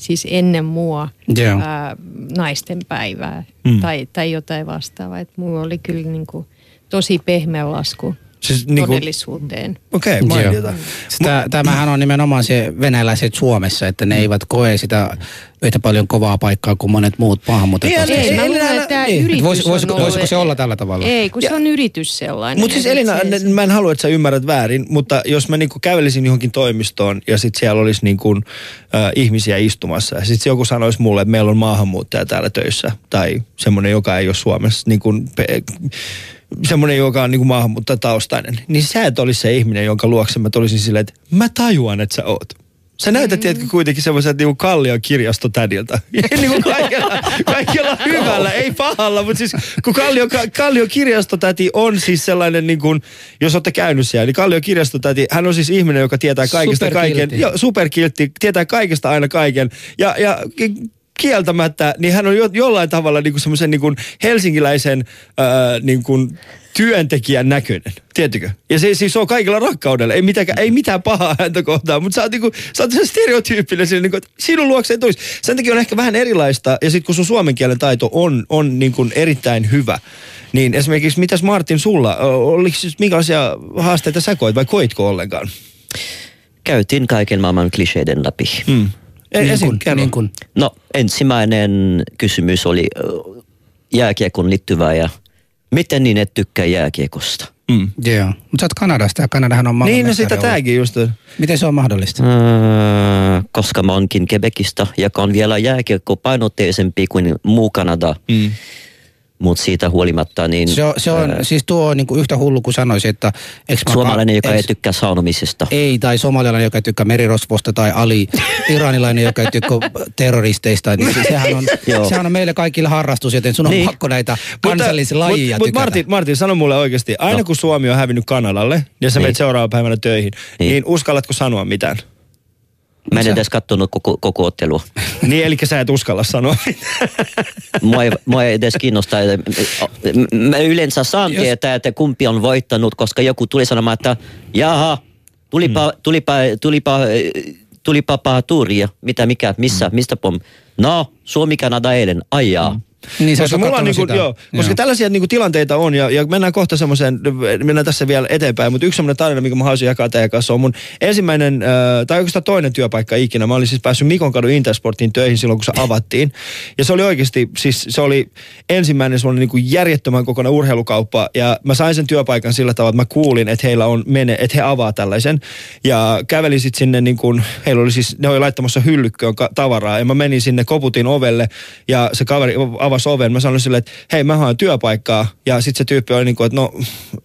siis ennen mua, Joo. ää, naisten päivää Mm. tai, tai jotain vastaavaa. Mulla oli kyllä niin kuin, tosi pehmeä lasku Siis niinku- todellisuuteen. Okei, okay, mainiota. Sitä, tämähän on nimenomaan se venäläiset Suomessa, että ne eivät koe sitä yhtä paljon kovaa paikkaa kuin monet muut maahanmuuttajat. Niin, Ei, Ei, mä luulen, että tämä niin. yritys Vois, on voisiko, ollut- voisiko se olla tällä tavalla? Ei, kun Ja- se on yritys sellainen. Mutta siis Elina, se- mä en halua, että sä ymmärrät väärin, mutta jos mä niinku kävelisin johonkin toimistoon ja sitten siellä olisi niinku, äh, ihmisiä istumassa ja sitten joku sanoisi mulle, että meillä on maahanmuuttaja täällä töissä tai semmoinen, joka ei ole Suomessa, niinku, pe- semmoinen, joka on niinku maahanmuuttajataustainen, niin sä et olisi se ihminen, jonka luokse mä tulisin silleen, että mä tajuan, että sä oot. Sä näytät, tiedätkö, kuitenkin semmoiselta niinku kallion kirjastotädiltä. niinku kaikella, kaikella hyvällä, ei pahalla, mutta siis kun kallio, ka, kallio kirjastotäti on siis sellainen, niin kuin, jos olette käynyt siellä, niin kallio kirjastotäti, hän on siis ihminen, joka tietää Superkiltti. kaiken. Joo, superkiltti, tietää kaikesta aina kaiken. Ja, ja kieltämättä, niin hän on jo, jollain tavalla niin kuin semmoisen niin kuin helsinkiläisen ää, niin kuin työntekijän näköinen, tiedätkö? Ja se siis on kaikilla rakkaudella, ei mitään, ei mitään pahaa häntä kohtaan, mutta sä oot, niinku, sä oot stereotyyppinen, siinä, niinku, että sinun luokse ei tulisi. Sen takia on ehkä vähän erilaista, ja sitten kun sun suomen kielen taito on, on niinku erittäin hyvä, niin esimerkiksi mitäs Martin sulla, oliko siis minkälaisia haasteita sä koit vai koitko ollenkaan? käytiin kaiken maailman kliseiden läpi. Mm. Ei, Niin kuin, kerro. niin kuin. No ensimmäinen kysymys oli jääkiekon liittyvä ja miten niin et tykkää jääkiekosta? Mm. Joo. Mutta sä oot Kanadasta ja Kanadahan on maailman Niin, no sitä tääkin just. Miten se on mahdollista? Öö, koska mä oonkin Quebecistä, joka on vielä jääkiekko painotteisempi kuin muu Kanada. Mm. Mutta siitä huolimatta niin Se on, se on öö, siis tuo on niinku yhtä hullu kuin sanoisi, että... suomalainen, joka ei tykkää saunomisesta. Ei, tai somalialainen, joka ei tykkää merirosvosta, tai Ali, iranilainen, joka ei tykkää terroristeista. Niin se- sehän, on, sehän on meille kaikille harrastus, joten sun on Niin. pakko näitä kansallislajia Mutta mut tykätä. Martin, Martin, sano mulle oikeasti, aina No. kun Suomi on hävinnyt Kanadalle ja sä Niin. menet seuraavana päivänä töihin, niin. Niin. uskallatko sanoa mitään? Mä en Sä- edes katsonut koko, koko ottelua. niin, eli sä et uskalla sanoa. Mua ei, mua ei edes kiinnosta. Mä yleensä saan Jos- tietää, että kumpi on voittanut, koska joku tuli sanomaan, että jaha, tulipa, tulipa, tulipa, tulipa paha tuuria. Mitä, mikä, missä, mistä pom? No, Suomi-Kanada eilen, ai jaa. Niin sä et koska mulla on niinku, sitä. joo, koska Joo. tällaisia niinku tilanteita on ja, ja mennään kohta semmoiseen, mennään tässä vielä eteenpäin, mutta yksi semmoinen tarina, mikä mä haluaisin jakaa teidän kanssa on mun ensimmäinen, äh, tai oikeastaan toinen työpaikka ikinä. Mä olin siis päässyt Mikon kadun Intersportiin töihin silloin, kun se avattiin. Ja se oli oikeasti, siis se oli ensimmäinen semmoinen niinku järjettömän kokoinen urheilukauppa ja mä sain sen työpaikan sillä tavalla, että mä kuulin, että heillä on mene, että he avaa tällaisen. Ja kävelin sitten sinne niin kuin, heillä oli siis, ne oli laittamassa hyllykköön tavaraa ja mä menin sinne, koputin ovelle ja se kaveri avasi oven. Mä sanoin silleen, että hei mä haen työpaikkaa ja sitten se tyyppi oli niin kuin, että no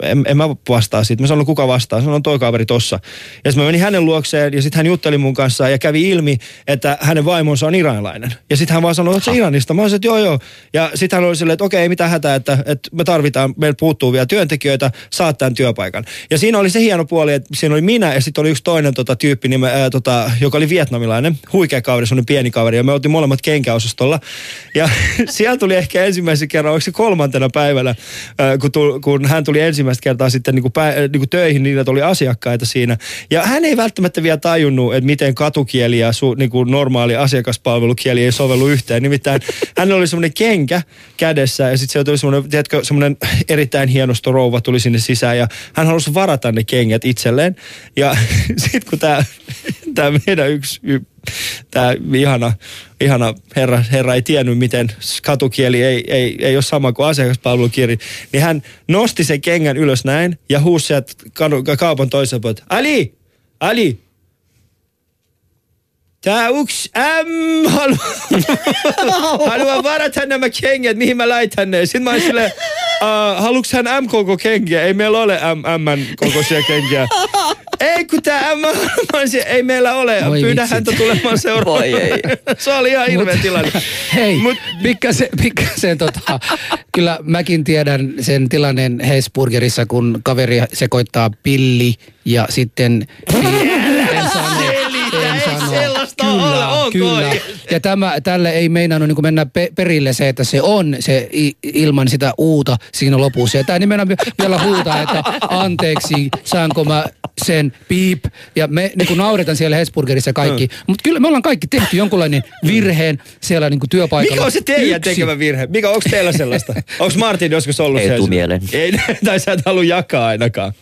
en, en mä vastaa siitä. Mä sanoin, kuka vastaa? Sanoin, toi kaveri tossa. Ja sitten mä menin hänen luokseen ja sitten hän jutteli mun kanssa ja kävi ilmi, että hänen vaimonsa on iranilainen. Ja sitten hän vaan sanoi, että se Iranista. Mä sanoin, että joo joo. Ja sitten hän oli silleen, että okei, ei mitään hätää, että, että me tarvitaan, meillä puuttuu vielä työntekijöitä, saat tämän työpaikan. Ja siinä oli se hieno puoli, että siinä oli minä ja sitten oli yksi toinen tota, tyyppi, nime, ää, tota, joka oli vietnamilainen, huikea kaveri, semmoinen pieni kaveri. Ja me oltiin molemmat kenkäosastolla. Ja siellä tuli ehkä ensimmäisen kerran, oliko se kolmantena päivänä, ää, kun, tuli, kun hän tuli ensimmäistä kertaa sitten niin kuin pä, niin kuin töihin, niin oli asiakkaita siinä. Ja hän ei välttämättä vielä tajunnut, että miten katukieli ja su, niin kuin normaali asiakaspalvelukieli ei sovellu yhteen. Nimittäin hän oli semmoinen kenkä kädessä ja sitten siellä tuli semmoinen, tiedätkö, semmoinen erittäin hienosto rouva tuli sinne sisään ja hän halusi varata ne kengät itselleen. Ja sitten kun tämä tämä meidän yksi, y, tämä ihana, ihana herra, herra ei tiennyt, miten katukieli ei, ei, ei ole sama kuin asiakaspalvelukieli, niin hän nosti sen kengän ylös näin ja huusi sieltä kaupan toisella puolella, Ali, Ali, Tää yksi M haluaa, haluaa varata nämä kengät, mihin mä laitan ne. Sitten mä olin silleen, uh, haluuks hän M-koko kenkiä? Ei meillä ole M, M-kokoisia kenkiä. ei kun tää M, mä olisin, ei meillä ole. Voi Pyydä vitsit. häntä tulemaan seuraavaan. Voi ei. Se oli ihan hirveä Mut- tilanne. Hei, Mut- pikkasen, pikkasen tota, kyllä mäkin tiedän sen tilanteen Hesburgerissa, kun kaveri sekoittaa pilli ja sitten... en onko kyllä. Ja tämä, tälle ei meinannut niin mennä pe- perille se, että se on se i- ilman sitä uuta siinä lopussa. Ja tämä nimenomaan vielä huutaa, että anteeksi, saanko mä sen piip. Ja me niin kuin nauretaan siellä Hesburgerissa kaikki. Mutta kyllä me ollaan kaikki tehty jonkunlainen virheen siellä niin kuin työpaikalla. Mikä on se teidän Yksi. tekemä virhe? Mikä, onko teillä sellaista? Onko Martin joskus ollut Ei se? tuu mieleen. Ei, tai sä et halua jakaa ainakaan.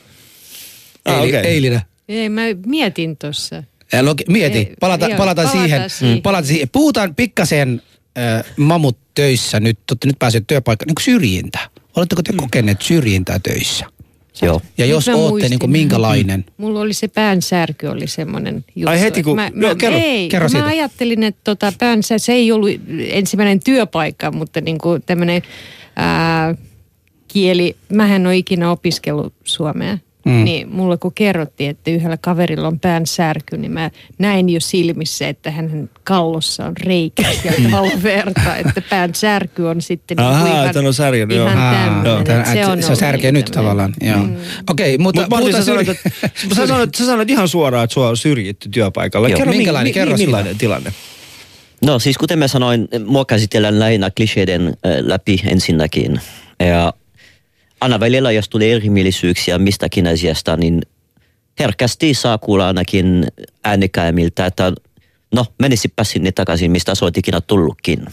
Ah, Eili, okei. Eilinä. Ei, mä mietin tuossa. Logi- Mieti, Ei, palata, joo, palataan, palataan siihen. siihen. Palataan siihen. Puhutaan pikkasen äh, mamut töissä nyt, totta nyt pääset työpaikkaan, niin syrjintä. Oletteko te kokeneet syrjintää töissä? Joo. Ja Nyt jos mä ootte, niin kuin minkälainen? Mulla oli se päänsärky oli semmoinen juttu. Ai heti kun- Mä, joo, mä, kerro, ei, kerro siitä. mä ajattelin, että tota päänsä, se ei ollut ensimmäinen työpaikka, mutta niin kuin tämmöinen ää, kieli. Mähän en ole ikinä opiskellut suomea. Mm. Mm. Niin mulle kun kerrottiin, että yhdellä kaverilla on pään särky, niin mä näin jo silmissä, että hänen kallossa on reikä ja paljon verta, että pään särky on sitten niinku ihan, että on joo. ihan Aa, tämmöinen. joo. että se, on se särkee nyt tämmöinen. tavallaan. Joo. Mm. Okei, mutta Mutta Martin, sä sanoit, että, sä, sanoit, sä sanoit ihan suoraan, että sua on syrjitty työpaikalla. Joo. Kerro, mi- Minkälainen? mi- Kerro millainen tilanne? No siis kuten mä sanoin, mua käsitellään lähinnä kliseiden äh, läpi ensinnäkin. Ja aina välillä, jos tulee erimielisyyksiä mistäkin asiasta, niin herkästi saa kuulla ainakin äänikäimiltä, että no menisipä sinne takaisin, mistä sä oot ikinä tullutkin.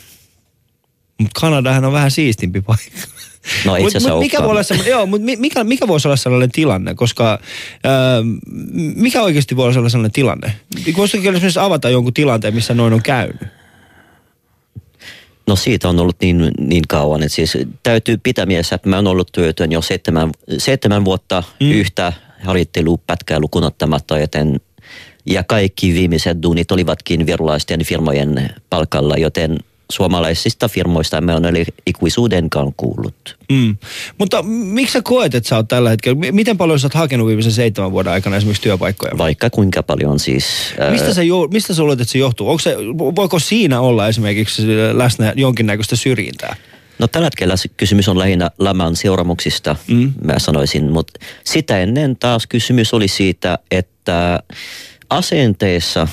Mutta Kanadahan on vähän siistimpi paikka. No itse Mut- asiassa mut mikä, voi olla semmoinen, joo, mutta mikä, mikä voisi olla sellainen tilanne, koska ää, mikä oikeasti voi olla sellainen tilanne? Voisitko esimerkiksi avata jonkun tilanteen, missä noin on käynyt? No siitä on ollut niin, niin kauan, että siis täytyy pitää mielessä, että mä oon ollut työtön jo seitsemän, seitsemän vuotta Mm. yhtä harjoittelupätkää lukunottamatta, joten ja kaikki viimeiset duunit olivatkin virolaisten firmojen palkalla, joten suomalaisista firmoista mä oon eli ikuisuudenkaan kuullut. Mm. Mutta miksi sä koet, että sä oot tällä hetkellä, miten paljon sä oot hakenut viimeisen seitsemän vuoden aikana esimerkiksi työpaikkoja? Vaikka kuinka paljon siis. ää, Mistä sä, jo, mistä sä luulet, että se johtuu? Onko se, voiko siinä olla esimerkiksi läsnä jonkinnäköistä syrjintää? No tällä hetkellä kysymys on lähinnä laman seuraamuksista, Mm. mm. mä sanoisin, mutta sitä ennen taas kysymys oli siitä, että asenteessa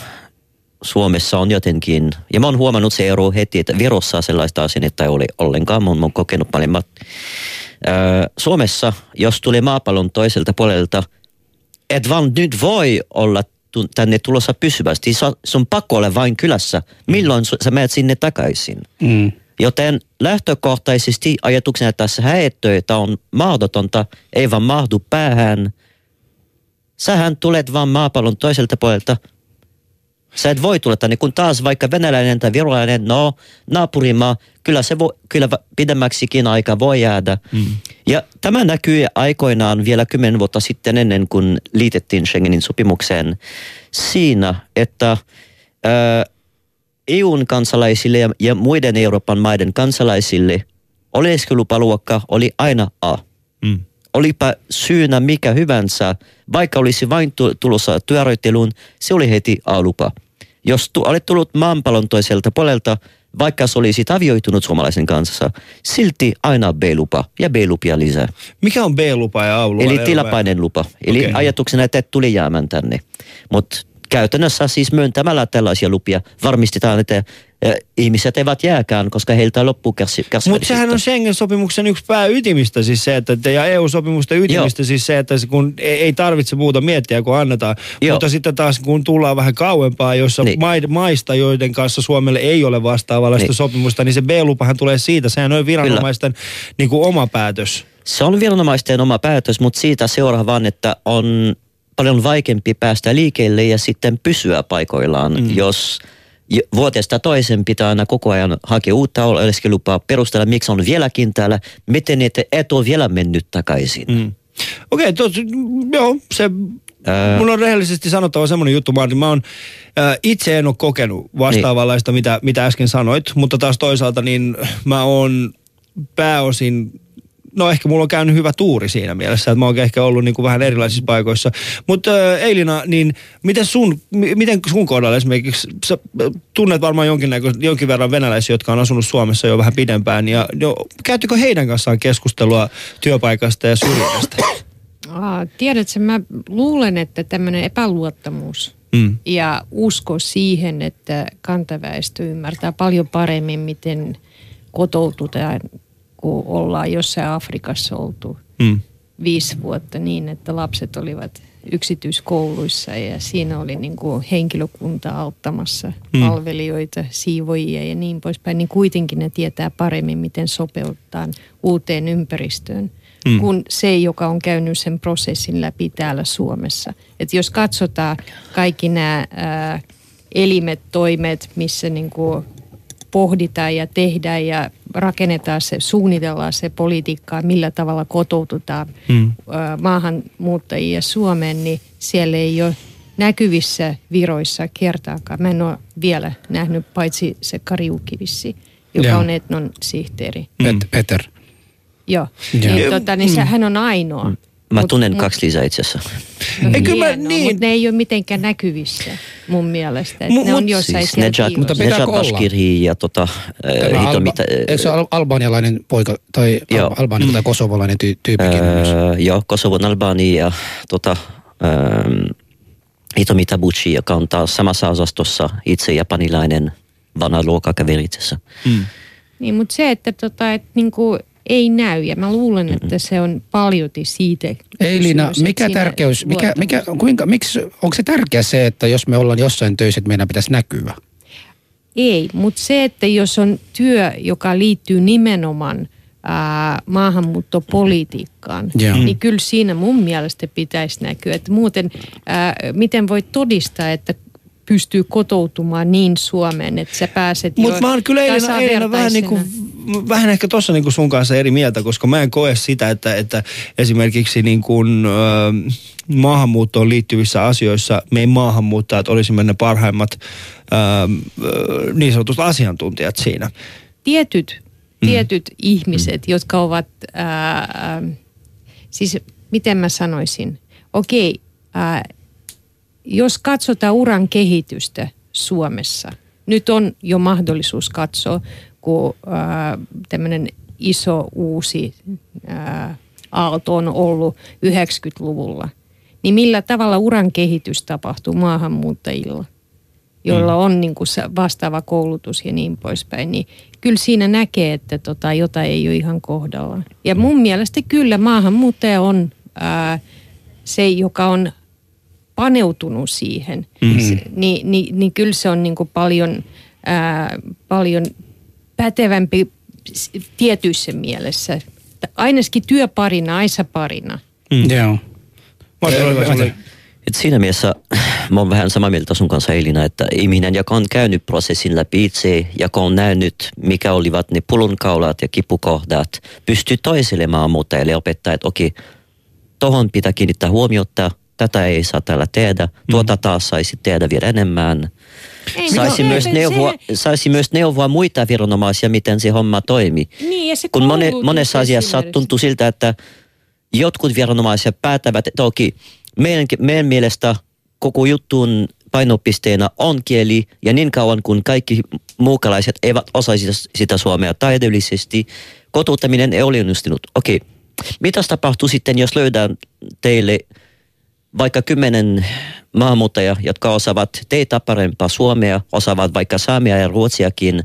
Suomessa on jotenkin, ja mä oon huomannut se ero heti, että Virossa sellaista asennetta ei ole ollenkaan, mä oon, mä kokenut paljon. Öö, Suomessa, jos tulee maapallon toiselta puolelta, et vaan nyt voi olla tänne tulossa pysyvästi, Sa- sun pakko olla vain kylässä, milloin sä menet sinne takaisin. Mm. Joten lähtökohtaisesti ajatuksena tässä häettöitä on mahdotonta, ei vaan mahdu päähän. Sähän tulet vaan maapallon toiselta puolelta. Sä et voi tulla tänne, kun taas vaikka venäläinen tai virolainen, no naapurimaa, kyllä se voi, kyllä pidemmäksikin aika voi jäädä. Mm. Ja tämä näkyy aikoinaan vielä kymmenen vuotta sitten ennen kuin liitettiin Schengenin sopimukseen siinä, että ää, EUn kansalaisille ja, ja muiden Euroopan maiden kansalaisille oleskelupaluokka oli aina A. Mm. Olipa syynä mikä hyvänsä, vaikka olisi vain tu- tulossa työharjoitteluun, se oli heti A-lupa. Jos tu- olet tullut maanpallon toiselta puolelta, vaikka se olisit avioitunut suomalaisen kanssa, silti aina B-lupa ja B-lupia lisää. Mikä on B-lupa ja A-lupa? Eli tilapäinen lupa. Eli okay. ajatuksena, että et tuli jäämään tänne. Mutta käytännössä siis myöntämällä tällaisia lupia varmistetaan, että ihmiset eivät jääkään, koska heiltä loppuu kärsi, Mutta sehän on Schengen-sopimuksen yksi pääytimistä siis se, että, ja EU-sopimusten ytimistä Joo. siis se, että kun ei, ei tarvitse muuta miettiä, kun annetaan. Joo. Mutta sitten taas kun tullaan vähän kauempaa, jossa Niin. maista, joiden kanssa Suomelle ei ole vastaavallaista niin. Sopimusta, niin se B-lupahan tulee siitä. Sehän on viranomaisten niin kuin oma päätös. Se on viranomaisten oma päätös, mutta siitä seuraa vaan, että on paljon vaikeampi päästä liikkeelle ja sitten pysyä paikoillaan, mm. jos vuodesta toisen pitää aina koko ajan hakea uutta oleskelupaa, perustella miksi on vieläkin täällä, miten et, et ole vielä mennyt takaisin. Mm. Okei, okay, joo, se Ää... Mun on rehellisesti sanottava semmoinen juttu, Martin. Mä oon, ää, itse en ole kokenut vastaavanlaista, niin. mitä, mitä äsken sanoit, mutta taas toisaalta niin mä oon pääosin no ehkä mulla on käynyt hyvä tuuri siinä mielessä, että mä oon ehkä ollut niin kuin vähän erilaisissa paikoissa. Mutta Eilina, niin miten sun, miten sun kohdalla esimerkiksi, sä tunnet varmaan jonkin, jonkin verran venäläisiä, jotka on asunut Suomessa jo vähän pidempään, ja jo, käyttikö heidän kanssaan keskustelua työpaikasta ja syrjinnästä? tiedätkö, mä luulen, että tämmöinen epäluottamus mm. ja usko siihen, että kantaväestö ymmärtää paljon paremmin, miten kotoututaan, kun ollaan jossain Afrikassa oltu mm. viisi vuotta niin, että lapset olivat yksityiskouluissa ja siinä oli niin kuin henkilökunta auttamassa mm. palvelijoita, siivojia ja niin poispäin, niin kuitenkin ne tietää paremmin, miten sopeuttaa uuteen ympäristöön mm. kuin se, joka on käynyt sen prosessin läpi täällä Suomessa. Et jos katsotaan kaikki nämä ää, elimet, toimet, missä niin kuin pohditaan ja tehdään ja rakennetaan se, suunnitellaan se politiikkaa, millä tavalla kotoututaan mm. maahanmuuttajia Suomeen, niin siellä ei ole näkyvissä viroissa kertaakaan. Mä en ole vielä nähnyt paitsi se Kariukivissi, joka Joo. on Etnon sihteeri. Mm. Peter. Joo, ja. niin, tota, niin se, mm. hän on ainoa. Mm. Mä mut, tunnen mut, kaksi lisää itse asiassa. No, ei, kyllä niin. Mutta ne ei ole mitenkään näkyvissä mun mielestä. M- ne on jossain siis Nejat, Mutta pitääkö olla? ja tota, äh, Alba, mitä, Eikö se al- albanialainen poika tai joo. albanialainen tai kosovolainen ty- tyyppikin? Äh, joo, Kosovon albani ja tota, ähm, Hitomi Tabuchi, joka on taas samassa osastossa itse japanilainen vanha luokkakaveri itse asiassa. Mm. Niin, mutta se, että tota, et, niinku, ei näy. Ja mä luulen, että se on paljoti siitä. Ei Liina, mikä tärkeys, mikä, mikä, kuinka, miksi, onko se tärkeä se, että jos me ollaan jossain töissä, että meidän pitäisi näkyä? Ei, mutta se, että jos on työ, joka liittyy nimenomaan ää, maahanmuuttopolitiikkaan, yeah. niin kyllä siinä mun mielestä pitäisi näkyä. Että muuten, ää, miten voi todistaa, että pystyy kotoutumaan niin Suomeen, että sä pääset Mutta mä oon kyllä eilen, eilen vähän, niin kuin, vähän ehkä tuossa niin sun kanssa eri mieltä, koska mä en koe sitä, että, että esimerkiksi niin kuin, äh, maahanmuuttoon liittyvissä asioissa me ei maahanmuuttajat olisimme ne parhaimmat äh, niin sanotut asiantuntijat siinä. Tietyt, mm. tietyt ihmiset, mm. jotka ovat, äh, siis miten mä sanoisin, okei, äh, jos katsotaan uran kehitystä Suomessa, nyt on jo mahdollisuus katsoa, kun äh, tämmöinen iso uusi äh, aalto on ollut 90-luvulla, niin millä tavalla uran kehitys tapahtuu maahanmuuttajilla, joilla mm. on niin kuin vastaava koulutus ja niin poispäin, niin kyllä siinä näkee, että tota, jotain ei ole ihan kohdalla. Ja mun mielestä kyllä maahanmuuttaja on ää, se, joka on paneutunut siihen, mm-hmm. se, niin, niin, niin kyllä se on niin kuin paljon, ää, paljon pätevämpi tietyissä mielessä. Ainakin työparina, aisaparina. Mm. Joo. Et siinä mielessä mä oon vähän samaa mieltä sun kanssa Elina, että ihminen, joka on käynyt prosessin läpi itse, joka on nähnyt, mikä olivat ne pullonkaulat ja kipukohdat, pystyy toiselle maahanmuuttajalle opettaa, että okei, tohon pitää kiinnittää huomiota, tätä ei saa täällä tehdä, tuota mm. taas saisi tehdä vielä enemmän. Ei, saisi, no, myös neuvoa, se... saisi myös neuvoa muita viranomaisia, miten se homma toimii. Niin, ja se Kun mone, monessa asiassa tuntuu siltä, että jotkut viranomaiset päättävät, toki meidän, meidän mielestä koko juttuun painopisteenä on kieli, ja niin kauan kun kaikki muukalaiset eivät osaisi sitä suomea taideellisesti, kotouttaminen ei ole onnistunut. Okei, mitä tapahtuu sitten, jos löydään teille vaikka kymmenen maahanmuuttajia, jotka osaavat teitä parempaa suomea, osaavat vaikka saamia ja ruotsiakin,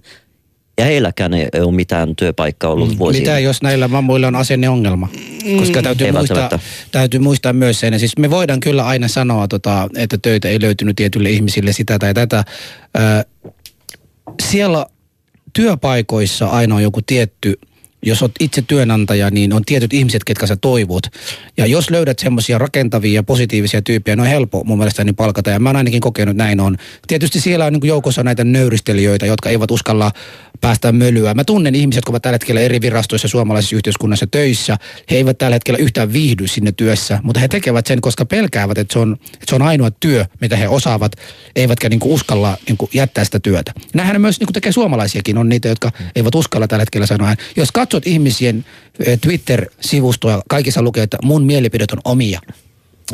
ja heilläkään ei ole mitään työpaikkaa ollut mm. vuosia. Mitä jos näillä mammuilla on asenneongelma? Mm. Koska täytyy muistaa, täytyy muistaa myös sen, siis me voidaan kyllä aina sanoa, tota, että töitä ei löytynyt tietyille ihmisille sitä tai tätä. Ö, siellä työpaikoissa aina on joku tietty jos olet itse työnantaja, niin on tietyt ihmiset, ketkä sä toivot. Ja jos löydät semmoisia rakentavia ja positiivisia tyyppejä, ne on helppo mun mielestä niin palkata. Ja mä oon ainakin kokenut näin on. Tietysti siellä on niin joukossa näitä nöyristelijöitä, jotka eivät uskalla päästä mölyä. Mä tunnen ihmiset, jotka ovat tällä hetkellä eri virastoissa suomalaisessa yhteiskunnassa töissä. He eivät tällä hetkellä yhtään viihdy sinne työssä, mutta he tekevät sen, koska pelkäävät, että se on, että se on ainoa työ, mitä he osaavat, eivätkä niin uskalla niin jättää sitä työtä. Nämähän myös niin tekee suomalaisiakin, on niitä, jotka eivät uskalla tällä hetkellä sanoa. Jos katsot ihmisien eh, Twitter-sivustoja, kaikissa lukee, että mun mielipidet on omia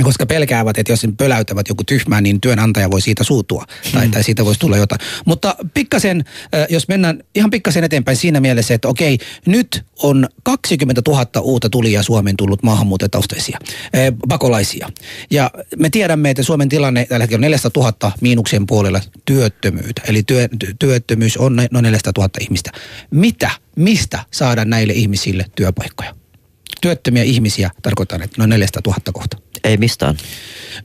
koska pelkäävät, että jos sen pöläytävät joku tyhmää, niin työnantaja voi siitä suutua tai, mm. tai siitä voisi tulla jotain. Mutta pikkasen, äh, jos mennään ihan pikkasen eteenpäin siinä mielessä, että okei, nyt on 20 000 uutta tulijaa Suomeen tullut maahanmuuttajataustaisia, äh, pakolaisia. Ja me tiedämme, että Suomen tilanne tällä hetkellä on 400 000 miinuksen puolella työttömyyttä. Eli työ, työttömyys on noin 400 000 ihmistä. Mitä, mistä saada näille ihmisille työpaikkoja? Työttömiä ihmisiä tarkoittaa, että noin 400 000 kohta. Ei mistään.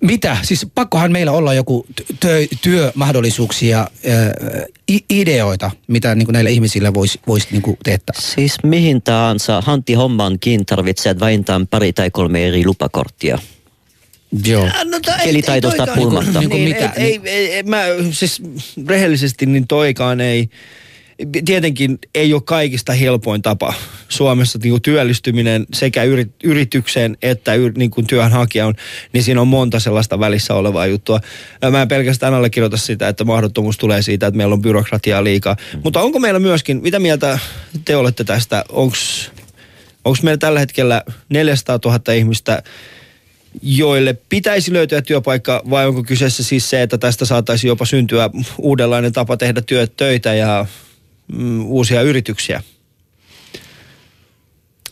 Mitä? Siis pakkohan meillä olla joku työ, työmahdollisuuksia, ää, ideoita, mitä niin kuin näille ihmisille voisi vois, niin teettää. Siis mihin tahansa Hantti hommankin tarvitset vähintään pari tai kolme eri lupakorttia. Joo. No, to, Kielitaitosta puhumatta. Niin, niin, mitä? Ei, ei, ei, mä, siis rehellisesti niin toikaan ei, tietenkin ei ole kaikista helpoin tapa Suomessa niin kuin työllistyminen sekä yritykseen että yr, niin kuin työnhakijan, niin siinä on monta sellaista välissä olevaa juttua. Mä en pelkästään allekirjoita sitä, että mahdottomuus tulee siitä, että meillä on byrokratiaa liikaa. Mm. Mutta onko meillä myöskin, mitä mieltä te olette tästä, onko meillä tällä hetkellä 400 000 ihmistä, joille pitäisi löytyä työpaikka vai onko kyseessä siis se, että tästä saataisiin jopa syntyä uudenlainen tapa tehdä työt, töitä ja mm, uusia yrityksiä?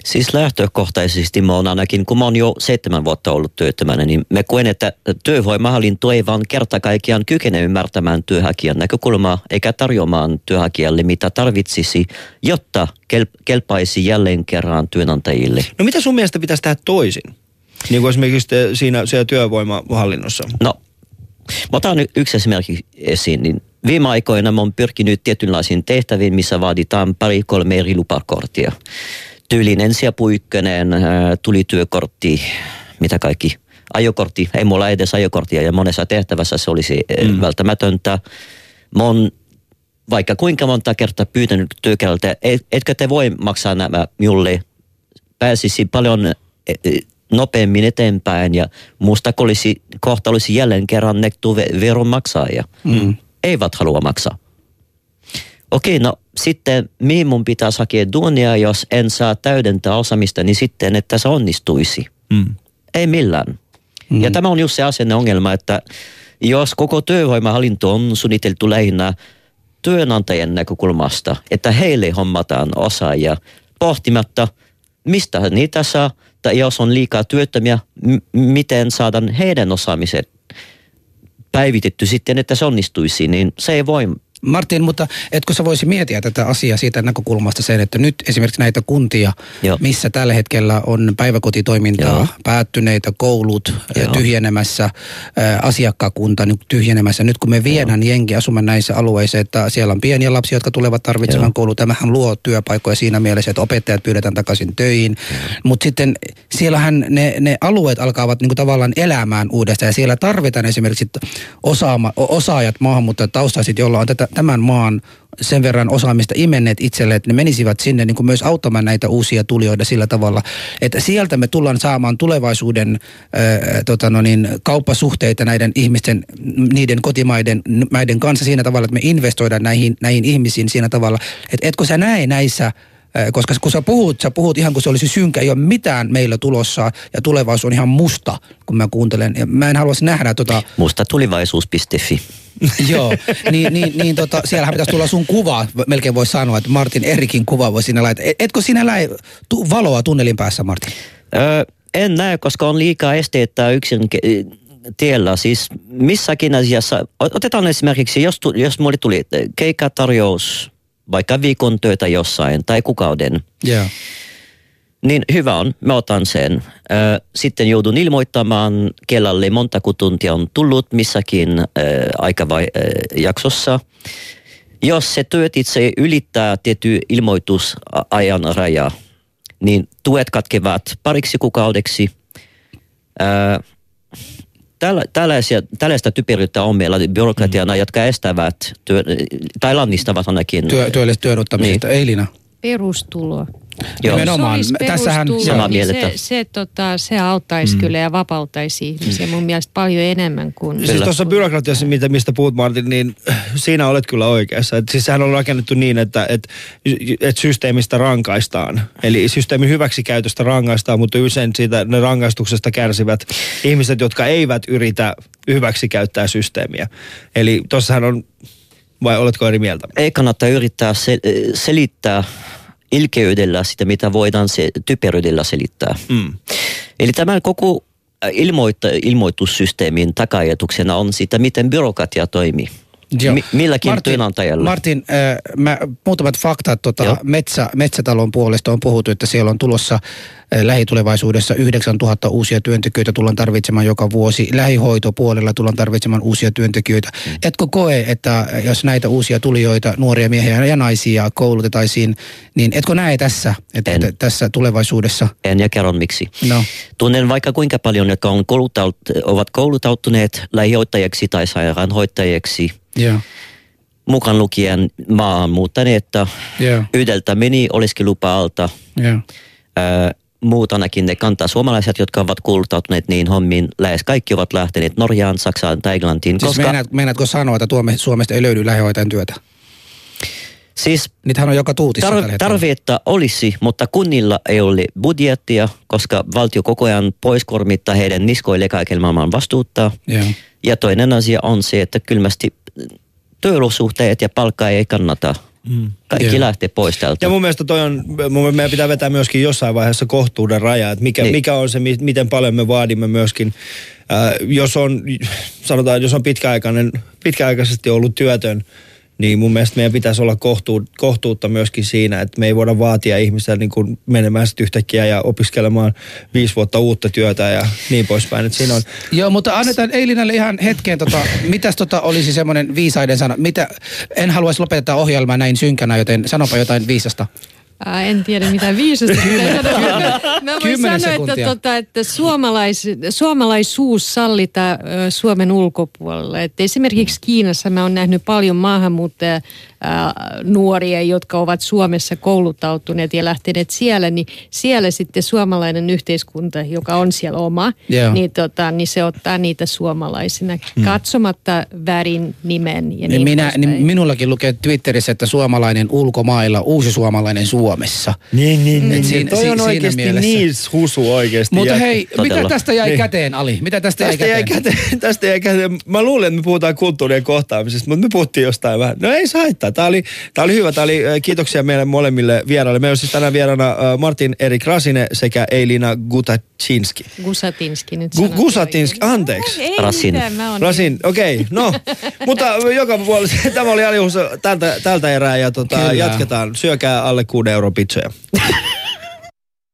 Siis lähtökohtaisesti mä oon ainakin, kun mä oon jo seitsemän vuotta ollut työttömänä, niin me koen, että työvoimahallinto ei vaan kerta kaikkiaan kykene ymmärtämään työhakijan näkökulmaa eikä tarjoamaan työhakijalle mitä tarvitsisi, jotta kelpaisi jälleen kerran työnantajille. No mitä sun mielestä pitäisi tehdä toisin? Niin kuin esimerkiksi siinä, siellä työvoimahallinnossa. No, mä otan yksi esimerkki esiin, niin Viime aikoina mä oon pyrkinyt tietynlaisiin tehtäviin, missä vaaditaan pari-kolme eri lupakorttia. Tyylin ensiapu ykkönen, tuli työkortti, mitä kaikki. Ajokortti, ei mulla edes ajokorttia ja monessa tehtävässä se olisi mm. välttämätöntä. Mä oon vaikka kuinka monta kertaa pyytänyt työkältä, etkö te voi maksaa nämä minulle, pääsisi paljon nopeammin eteenpäin ja musta olisi, kohta olisi jälleen kerran nektu veronmaksaja. Mm eivät halua maksaa. Okei, no sitten mihin mun pitäisi hakea duunia, jos en saa täydentää osaamista, niin sitten, että se onnistuisi. Mm. Ei millään. Mm. Ja tämä on just se asian ongelma, että jos koko työvoimahallinto on suunniteltu lähinnä työnantajan näkökulmasta, että heille hommataan osaajia pohtimatta, mistä niitä saa, tai jos on liikaa työttömiä, m- miten saadaan heidän osaamiset päivitetty sitten, että se onnistuisi, niin se ei voi Martin, mutta etkö sä voisi miettiä tätä asiaa siitä näkökulmasta sen, että nyt esimerkiksi näitä kuntia, Joo. missä tällä hetkellä on päiväkotitoimintaa Joo. päättyneitä, koulut Joo. tyhjenemässä, asiakkaakunta nyt tyhjenemässä. Nyt kun me viedään Joo. jenki asumaan näissä alueissa, että siellä on pieniä lapsia, jotka tulevat tarvitsemaan koulu, tämähän luo työpaikkoja siinä mielessä, että opettajat pyydetään takaisin töihin. Mutta sitten siellähän ne, ne alueet alkavat niinku tavallaan elämään uudestaan ja siellä tarvitaan esimerkiksi osaama, osaajat, maahanmuuttajat, taustaiset, joilla on tätä tämän maan sen verran osaamista imenneet itselle, että ne menisivät sinne niin kuin myös auttamaan näitä uusia tulijoita sillä tavalla, että sieltä me tullaan saamaan tulevaisuuden ää, tota no niin, kauppasuhteita näiden ihmisten, niiden kotimaiden maiden kanssa siinä tavalla, että me investoidaan näihin, näihin ihmisiin siinä tavalla, että etkö sä näe näissä koska kun sä puhut, sä puhut ihan kuin se olisi synkä, ei ole mitään meillä tulossa ja tulevaisuus on ihan musta, kun mä kuuntelen. Ja mä en haluaisi nähdä tota... Musta tulevaisuus.fi. Joo, niin, niin, niin tota, siellähän pitäisi tulla sun kuva, melkein voisi sanoa, että Martin Erikin kuva voi sinne laittaa. Etkö sinä lähe tu- valoa tunnelin päässä, Martin? Öö, en näe, koska on liikaa esteitä yksin tiellä. Siis missäkin asiassa, otetaan esimerkiksi, jos, jos mulle tuli keikkatarjous, vaikka viikon työtä jossain tai kuukauden. Yeah. Niin hyvä on, mä otan sen. Sitten joudun ilmoittamaan kellalle monta tuntia on tullut missäkin aikajaksossa. Jos se työt itse ylittää tietty ilmoitusajan rajaa, niin tuet katkevat pariksi kuukaudeksi. Tällä, tällaisia, tällaista typeryyttä on meillä byrokratiana, mm. jotka estävät työ, tai lannistavat ainakin. Työ, työllis, työn ottamisesta. Niin. Eilina. Perustulo. Joo. Nimenomaan. Tässähän- niin mieltä. se, se, tota, se auttaisi mm. kyllä ja vapauttaisi ihmisiä mun mielestä paljon enemmän kuin... Siis Kyllä. tuossa byrokratiassa, mitä, mistä puhut Martin, niin siinä olet kyllä oikeassa. Et siis sehän on rakennettu niin, että et, et systeemistä rankaistaan. Eli systeemin hyväksikäytöstä rangaistaan, mutta usein siitä ne rangaistuksesta kärsivät ihmiset, jotka eivät yritä hyväksikäyttää systeemiä. Eli tuossahan on, vai oletko eri mieltä? Ei kannata yrittää se, selittää ilkeydellä sitä, mitä voidaan se, typeryydellä selittää. Mm. Eli tämän koko ilmoita, ilmoitussysteemin takajatuksena on sitä, miten byrokratia toimii. Joo. Mi- milläkin työnantajalla. Martin, äh, mä, muutamat faktat tota, Joo. metsä, Metsätalon puolesta on puhuttu, että siellä on tulossa äh, lähitulevaisuudessa 9000 uusia työntekijöitä tullaan tarvitsemaan joka vuosi. Lähihoitopuolella tullaan tarvitsemaan uusia työntekijöitä. Mm. Etkö koe, että jos näitä uusia tulijoita, nuoria miehiä ja naisia koulutetaisiin, niin etkö näe tässä, että, En. tässä tulevaisuudessa? En ja kerron miksi. No. Tunnen vaikka kuinka paljon, jotka on koulutaut, ovat koulutautuneet lähihoitajiksi tai sairaanhoitajiksi, Joo. mukaan lukien maahanmuuttaneet Joo. yhdeltä meni oleskelupaalta. Joo. Ää, muut ainakin ne kantaa suomalaiset, jotka ovat kouluttautuneet niin hommiin. Lähes kaikki ovat lähteneet Norjaan, Saksaan tai Englantiin. Siis koska, meinaat, meinaatko sanoa, että Suomesta ei löydy lähihoitajan työtä? Siis Niitähän on joka tuutissa tar- tarvetta olisi, mutta kunnilla ei ole budjettia, koska valtio koko ajan pois kormittaa heidän niskoille kaiken maailman vastuuttaa. Joo. Ja toinen asia on se, että kylmästi työolosuhteet ja palkka ei kannata. Mm. Kaikki Joo. lähtee pois täältä. Ja mun mielestä toi on, mun mielestä meidän pitää vetää myöskin jossain vaiheessa kohtuuden raja, että mikä, Niin. mikä on se, mi- miten paljon me vaadimme myöskin, ää, jos on, sanotaan, jos on pitkäaikainen, pitkäaikaisesti ollut työtön, niin mun mielestä meidän pitäisi olla kohtuu, kohtuutta myöskin siinä, että me ei voida vaatia ihmistä niin kuin menemään sitten yhtäkkiä ja opiskelemaan viisi vuotta uutta työtä ja niin poispäin. Että siinä on, Joo, mutta annetaan Eilinälle ihan hetkeen, tota, mitäs tota olisi semmoinen viisaiden sana? Mitä, en haluaisi lopettaa ohjelmaa näin synkänä, joten sanopa jotain viisasta. Ää, en tiedä mitä viisasta pitää sanoa. Mä voin Kymmenen sanoa, sekuntia. että, tota, että suomalais, suomalaisuus sallitaan ö, Suomen ulkopuolella. Et esimerkiksi Kiinassa mä oon nähnyt paljon maahanmuuttaja ää, nuoria, jotka ovat Suomessa kouluttautuneet ja lähteneet siellä, niin siellä sitten suomalainen yhteiskunta, joka on siellä oma, Joo. niin, tota, niin se ottaa niitä suomalaisina katsomatta värin nimen ja niin Minä, poispäin. niin minullakin lukee Twitterissä, että suomalainen ulkomailla, uusi suomalainen Suomessa. niin, niin, Et siinä- toi si- on siinä oikeasti mielessä. niin husu oikeasti. Mutta hei, Todella. mitä tästä jäi Niin. käteen, Ali? Mitä tästä, Tästä jäi jäi, käteen? käteen, tästä jäi käteen. Mä luulen, että me puhutaan kulttuurien kohtaamisesta, mutta me puhuttiin jostain vähän. No ei se haittaa. Tämä oli, tää oli hyvä. Tää oli, äh, kiitoksia meille molemmille vieraille. Meillä on siis tänään vieraana äh, Martin Erik Rasine sekä Eilina Gutacinski. Gusatinski nyt Gu- sanottiin Gusatinski, anteeksi. Ei Rasin. mitään, mä oon Rasin, okei, okay, no. Mutta joka puolella, tämä oli Alius tältä, tältä erää ja tota, Kyllä. jatketaan. Syökää alle 6 euron pitsoja.